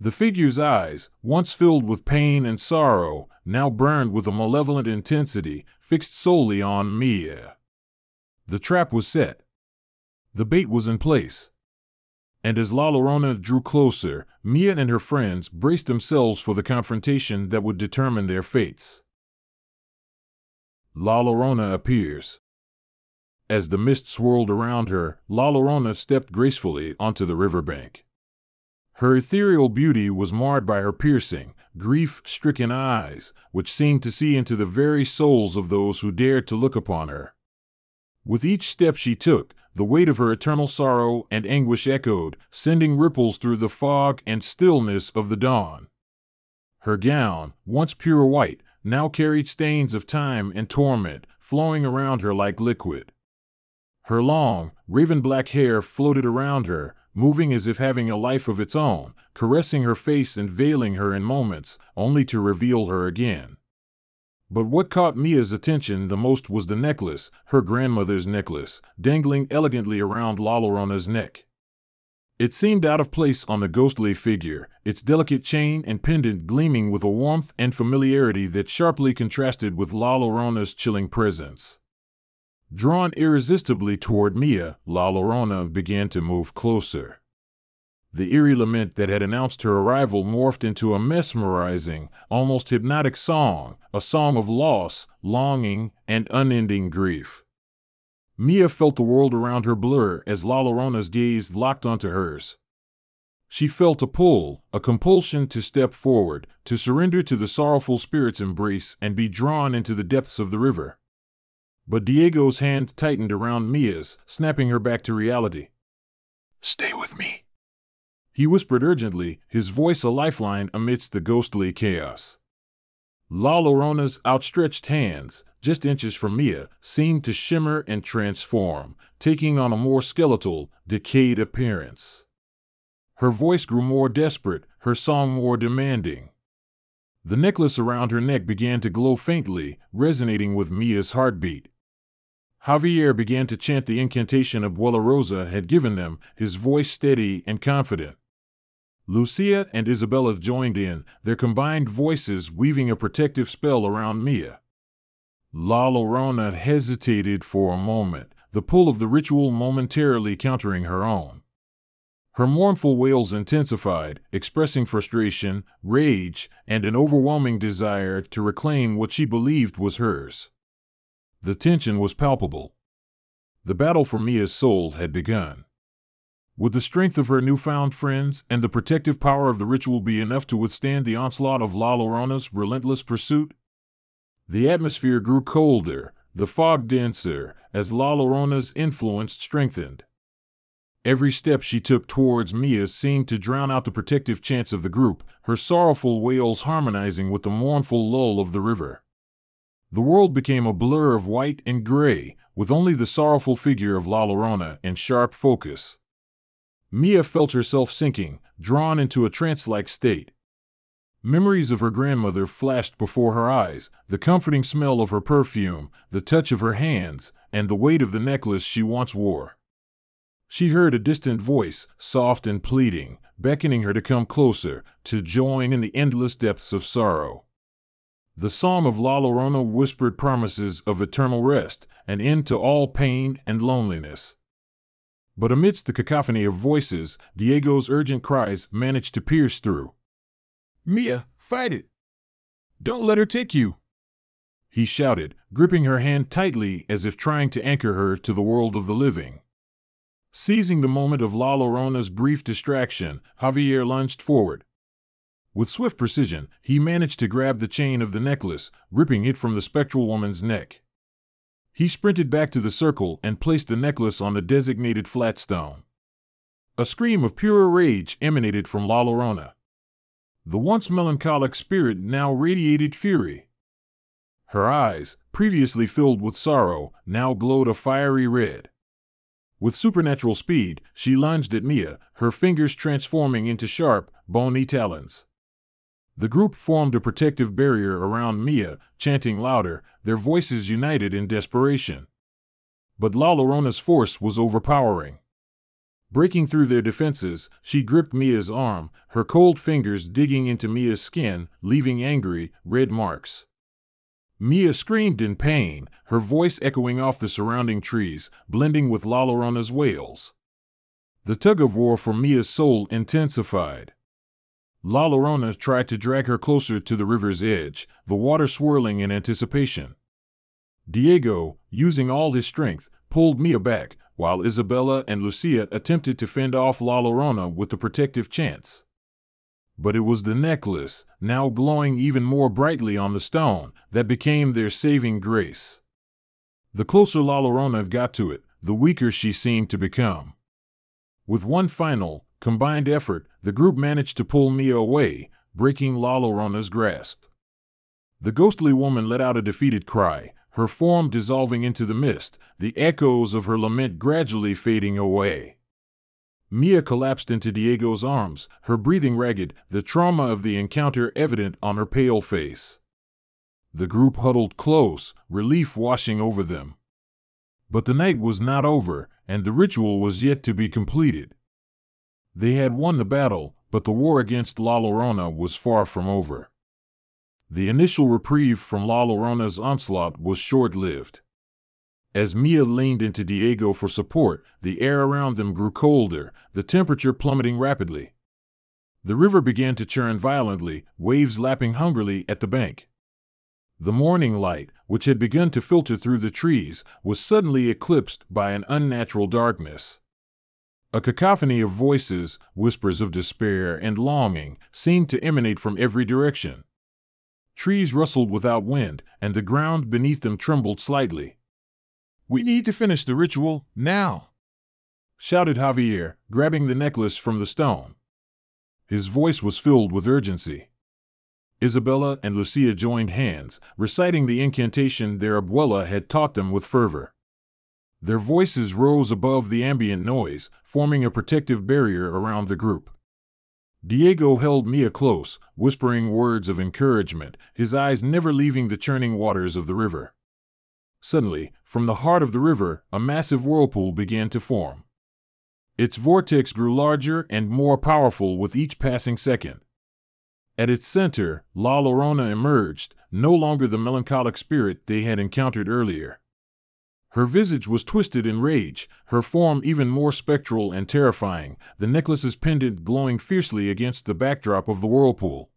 [SPEAKER 1] The figure's eyes, once filled with pain and sorrow, now burned with a malevolent intensity, fixed solely on Mia. The trap was set. The bait was in place. And as La Llorona drew closer, Mia and her friends braced themselves for the confrontation that would determine their fates. La Llorona appears. As the mist swirled around her, La Llorona stepped gracefully onto the riverbank. Her ethereal beauty was marred by her piercing, grief stricken eyes, which seemed to see into the very souls of those who dared to look upon her. With each step she took, the weight of her eternal sorrow and anguish echoed, sending ripples through the fog and stillness of the dawn. Her gown, once pure white, now carried stains of time and torment, flowing around her like liquid. Her long, raven black hair floated around her, moving as if having a life of its own, caressing her face and veiling her in moments, only to reveal her again. But what caught Mia's attention the most was the necklace, her grandmother's necklace, dangling elegantly around La Llorona's neck. It seemed out of place on the ghostly figure, its delicate chain and pendant gleaming with a warmth and familiarity that sharply contrasted with La Llorona's chilling presence. Drawn irresistibly toward Mia, La Llorona began to move closer. The eerie lament that had announced her arrival morphed into a mesmerizing, almost hypnotic song, a song of loss, longing, and unending grief. Mia felt the world around her blur as La Llorona's gaze locked onto hers. She felt a pull, a compulsion to step forward, to surrender to the sorrowful spirit's embrace and be drawn into the depths of the river. But Diego's hand tightened around Mia's, snapping her back to reality.
[SPEAKER 3] Stay with me.
[SPEAKER 1] He whispered urgently, his voice a lifeline amidst the ghostly chaos. La Llorona's outstretched hands, just inches from Mia, seemed to shimmer and transform, taking on a more skeletal, decayed appearance. Her voice grew more desperate, her song more demanding. The necklace around her neck began to glow faintly, resonating with Mia's heartbeat. Javier began to chant the incantation Abuela Rosa had given them, his voice steady and confident. Lucia and Isabella joined in, their combined voices weaving a protective spell around Mia. La Llorona hesitated for a moment, the pull of the ritual momentarily countering her own. Her mournful wails intensified, expressing frustration, rage, and an overwhelming desire to reclaim what she believed was hers. The tension was palpable. The battle for Mia's soul had begun. Would the strength of her newfound friends and the protective power of the ritual be enough to withstand the onslaught of La Llorona's relentless pursuit? The atmosphere grew colder, the fog denser, as La Llorona's influence strengthened. Every step she took towards Mia seemed to drown out the protective chants of the group, her sorrowful wails harmonizing with the mournful lull of the river. The world became a blur of white and gray, with only the sorrowful figure of La Llorona in sharp focus. Mia felt herself sinking, drawn into a trance like state. Memories of her grandmother flashed before her eyes the comforting smell of her perfume, the touch of her hands, and the weight of the necklace she once wore. She heard a distant voice, soft and pleading, beckoning her to come closer, to join in the endless depths of sorrow. The psalm of La Llorona whispered promises of eternal rest, an end to all pain and loneliness. But amidst the cacophony of voices, Diego's urgent cries managed to pierce through.
[SPEAKER 2] Mia, fight it! Don't let her take you!
[SPEAKER 1] He shouted, gripping her hand tightly as if trying to anchor her to the world of the living. Seizing the moment of La Llorona's brief distraction, Javier lunged forward. With swift precision, he managed to grab the chain of the necklace, ripping it from the spectral woman's neck. He sprinted back to the circle and placed the necklace on the designated flat stone. A scream of pure rage emanated from La Llorona. The once melancholic spirit now radiated fury. Her eyes, previously filled with sorrow, now glowed a fiery red. With supernatural speed, she lunged at Mia, her fingers transforming into sharp, bony talons. The group formed a protective barrier around Mia, chanting louder, their voices united in desperation. But La Llorona's force was overpowering. Breaking through their defenses, she gripped Mia's arm, her cold fingers digging into Mia's skin, leaving angry, red marks. Mia screamed in pain, her voice echoing off the surrounding trees, blending with La Llorona's wails. The tug of war for Mia's soul intensified. La Llorona tried to drag her closer to the river's edge, the water swirling in anticipation. Diego, using all his strength, pulled Mia back, while Isabella and Lucia attempted to fend off La Llorona with the protective chants. But it was the necklace, now glowing even more brightly on the stone, that became their saving grace. The closer La Llorona got to it, the weaker she seemed to become. With one final, combined effort, the group managed to pull Mia away, breaking La Llorona's grasp. The ghostly woman let out a defeated cry, her form dissolving into the mist, the echoes of her lament gradually fading away. Mia collapsed into Diego's arms, her breathing ragged, the trauma of the encounter evident on her pale face. The group huddled close, relief washing over them. But the night was not over, and the ritual was yet to be completed. They had won the battle, but the war against La Llorona was far from over. The initial reprieve from La Llorona's onslaught was short lived. As Mia leaned into Diego for support, the air around them grew colder, the temperature plummeting rapidly. The river began to churn violently, waves lapping hungrily at the bank. The morning light, which had begun to filter through the trees, was suddenly eclipsed by an unnatural darkness. A cacophony of voices, whispers of despair and longing, seemed to emanate from every direction. Trees rustled without wind, and the ground beneath them trembled slightly.
[SPEAKER 2] We need to finish the ritual now,
[SPEAKER 1] shouted Javier, grabbing the necklace from the stone. His voice was filled with urgency. Isabella and Lucia joined hands, reciting the incantation their abuela had taught them with fervor. Their voices rose above the ambient noise, forming a protective barrier around the group. Diego held Mia close, whispering words of encouragement, his eyes never leaving the churning waters of the river. Suddenly, from the heart of the river, a massive whirlpool began to form. Its vortex grew larger and more powerful with each passing second. At its center, La Llorona emerged, no longer the melancholic spirit they had encountered earlier. Her visage was twisted in rage, her form even more spectral and terrifying, the necklace's pendant glowing fiercely against the backdrop of the whirlpool.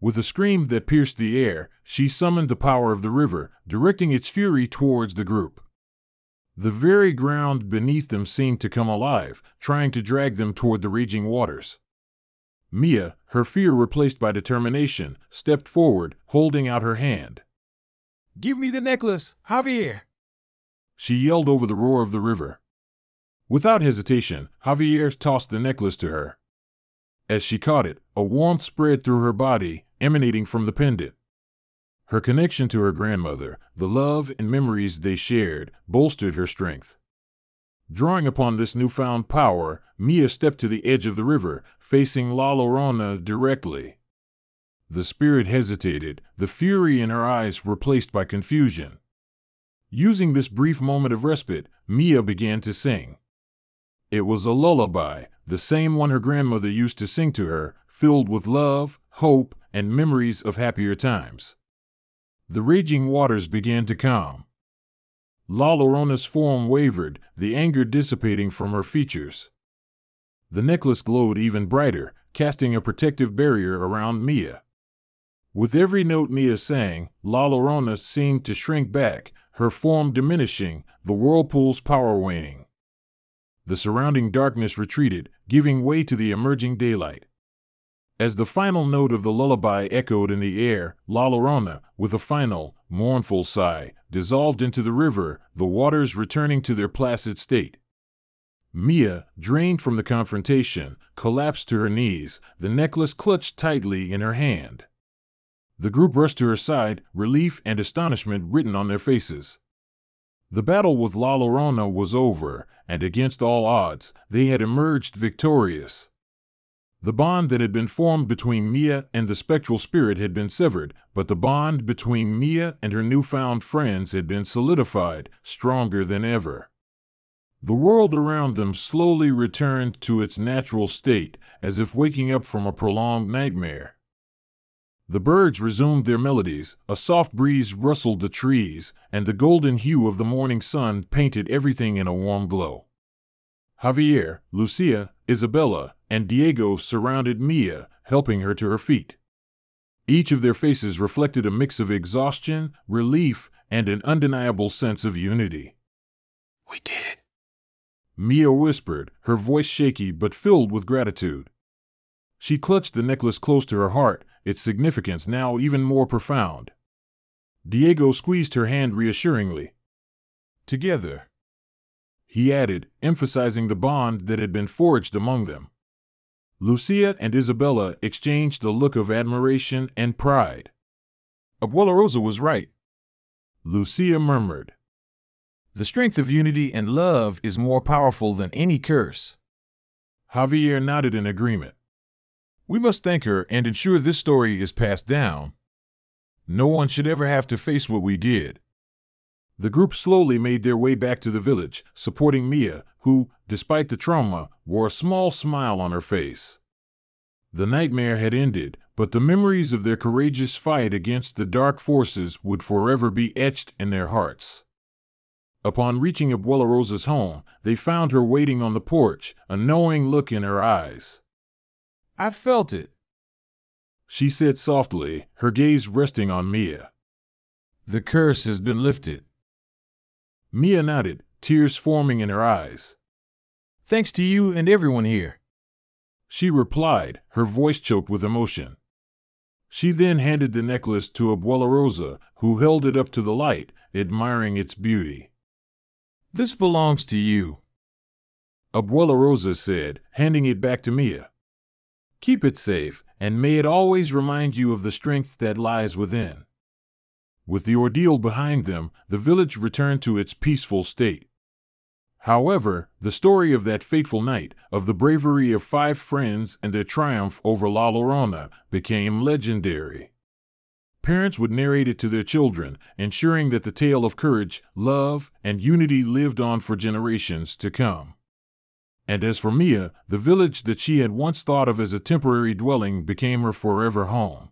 [SPEAKER 1] With a scream that pierced the air, she summoned the power of the river, directing its fury towards the group. The very ground beneath them seemed to come alive, trying to drag them toward the raging waters. Mia, her fear replaced by determination, stepped forward, holding out her hand.
[SPEAKER 2] Give me the necklace, Javier!
[SPEAKER 1] She yelled over the roar of the river. Without hesitation, Javier tossed the necklace to her. As she caught it, a warmth spread through her body, emanating from the pendant. Her connection to her grandmother, the love and memories they shared, bolstered her strength. Drawing upon this newfound power, Mia stepped to the edge of the river, facing La Llorona directly. The spirit hesitated, the fury in her eyes replaced by confusion. Using this brief moment of respite, Mia began to sing. It was a lullaby, the same one her grandmother used to sing to her, filled with love, hope, and memories of happier times. The raging waters began to calm. La Llorona's form wavered, the anger dissipating from her features. The necklace glowed even brighter, casting a protective barrier around Mia. With every note Mia sang, La Llorona seemed to shrink back, her form diminishing, the whirlpool's power waning. The surrounding darkness retreated, giving way to the emerging daylight. As the final note of the lullaby echoed in the air, La Llorona, with a final, mournful sigh, dissolved into the river, the waters returning to their placid state. Mia, drained from the confrontation, collapsed to her knees, the necklace clutched tightly in her hand. The group rushed to her side, relief and astonishment written on their faces. The battle with La Llorona was over, and against all odds, they had emerged victorious. The bond that had been formed between Mia and the spectral spirit had been severed, but the bond between Mia and her newfound friends had been solidified, stronger than ever. The world around them slowly returned to its natural state, as if waking up from a prolonged nightmare. The birds resumed their melodies, a soft breeze rustled the trees, and the golden hue of the morning sun painted everything in a warm glow. Javier, Lucia, Isabella, and Diego surrounded Mia, helping her to her feet. Each of their faces reflected a mix of exhaustion, relief, and an undeniable sense of unity.
[SPEAKER 3] We did it.
[SPEAKER 1] Mia whispered, her voice shaky but filled with gratitude. She clutched the necklace close to her heart, its significance now even more profound. Diego squeezed her hand reassuringly.
[SPEAKER 2] Together,
[SPEAKER 1] he added, emphasizing the bond that had been forged among them. Lucia and Isabella exchanged a look of admiration and pride.
[SPEAKER 2] Abuela Rosa was right.
[SPEAKER 1] Lucia murmured.
[SPEAKER 2] The strength of unity and love is more powerful than any curse.
[SPEAKER 1] Javier nodded in agreement.
[SPEAKER 2] We must thank her and ensure this story is passed down. No one should ever have to face what we did.
[SPEAKER 1] The group slowly made their way back to the village, supporting Mia, who, despite the trauma, wore a small smile on her face. The nightmare had ended, but the memories of their courageous fight against the dark forces would forever be etched in their hearts. Upon reaching Abuela Rosa's home, they found her waiting on the porch, a knowing look in her eyes.
[SPEAKER 2] I felt it,
[SPEAKER 1] she said softly, her gaze resting on Mia.
[SPEAKER 2] The curse has been lifted.
[SPEAKER 1] Mia nodded, tears forming in her eyes.
[SPEAKER 2] Thanks to you and everyone here.
[SPEAKER 1] She replied, her voice choked with emotion. She then handed the necklace to Abuela Rosa, who held it up to the light, admiring its beauty.
[SPEAKER 2] This belongs to you.
[SPEAKER 1] Abuela Rosa said, handing it back to Mia. Keep it safe, and may it always remind you of the strength that lies within. With the ordeal behind them, the village returned to its peaceful state. However, the story of that fateful night, of the bravery of five friends and their triumph over La Llorona, became legendary. Parents would narrate it to their children, ensuring that the tale of courage, love, and unity lived on for generations to come. And as for Mia, the village that she had once thought of as a temporary dwelling became her forever home.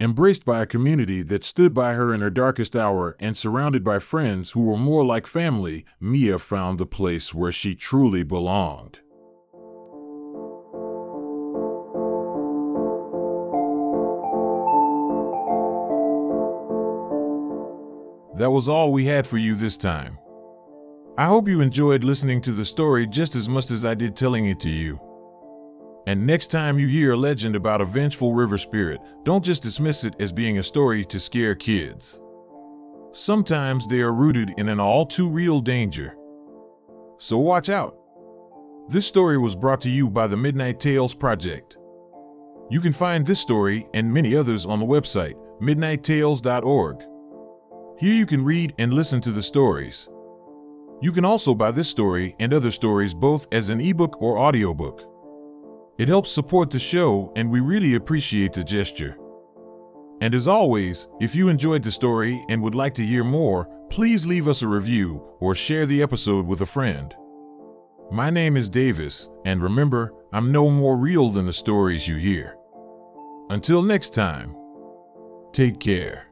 [SPEAKER 1] Embraced by a community that stood by her in her darkest hour and surrounded by friends who were more like family, Mia found the place where she truly belonged.
[SPEAKER 2] That was all we had for you this time. I hope you enjoyed listening to the story just as much as I did telling it to you. And next time you hear a legend about a vengeful river spirit, don't just dismiss it as being a story to scare kids. Sometimes they are rooted in an all too real danger. So watch out. This story was brought to you by the Midnight Tales Project. You can find this story and many others on the website, midnighttales.org. Here you can read and listen to the stories. You can also buy this story and other stories both as an ebook or audiobook. It helps support the show, and we really appreciate the gesture. And as always, if you enjoyed the story and would like to hear more, please leave us a review or share the episode with a friend. My name is Davis, and remember, I'm no more real than the stories you hear. Until next time, take care.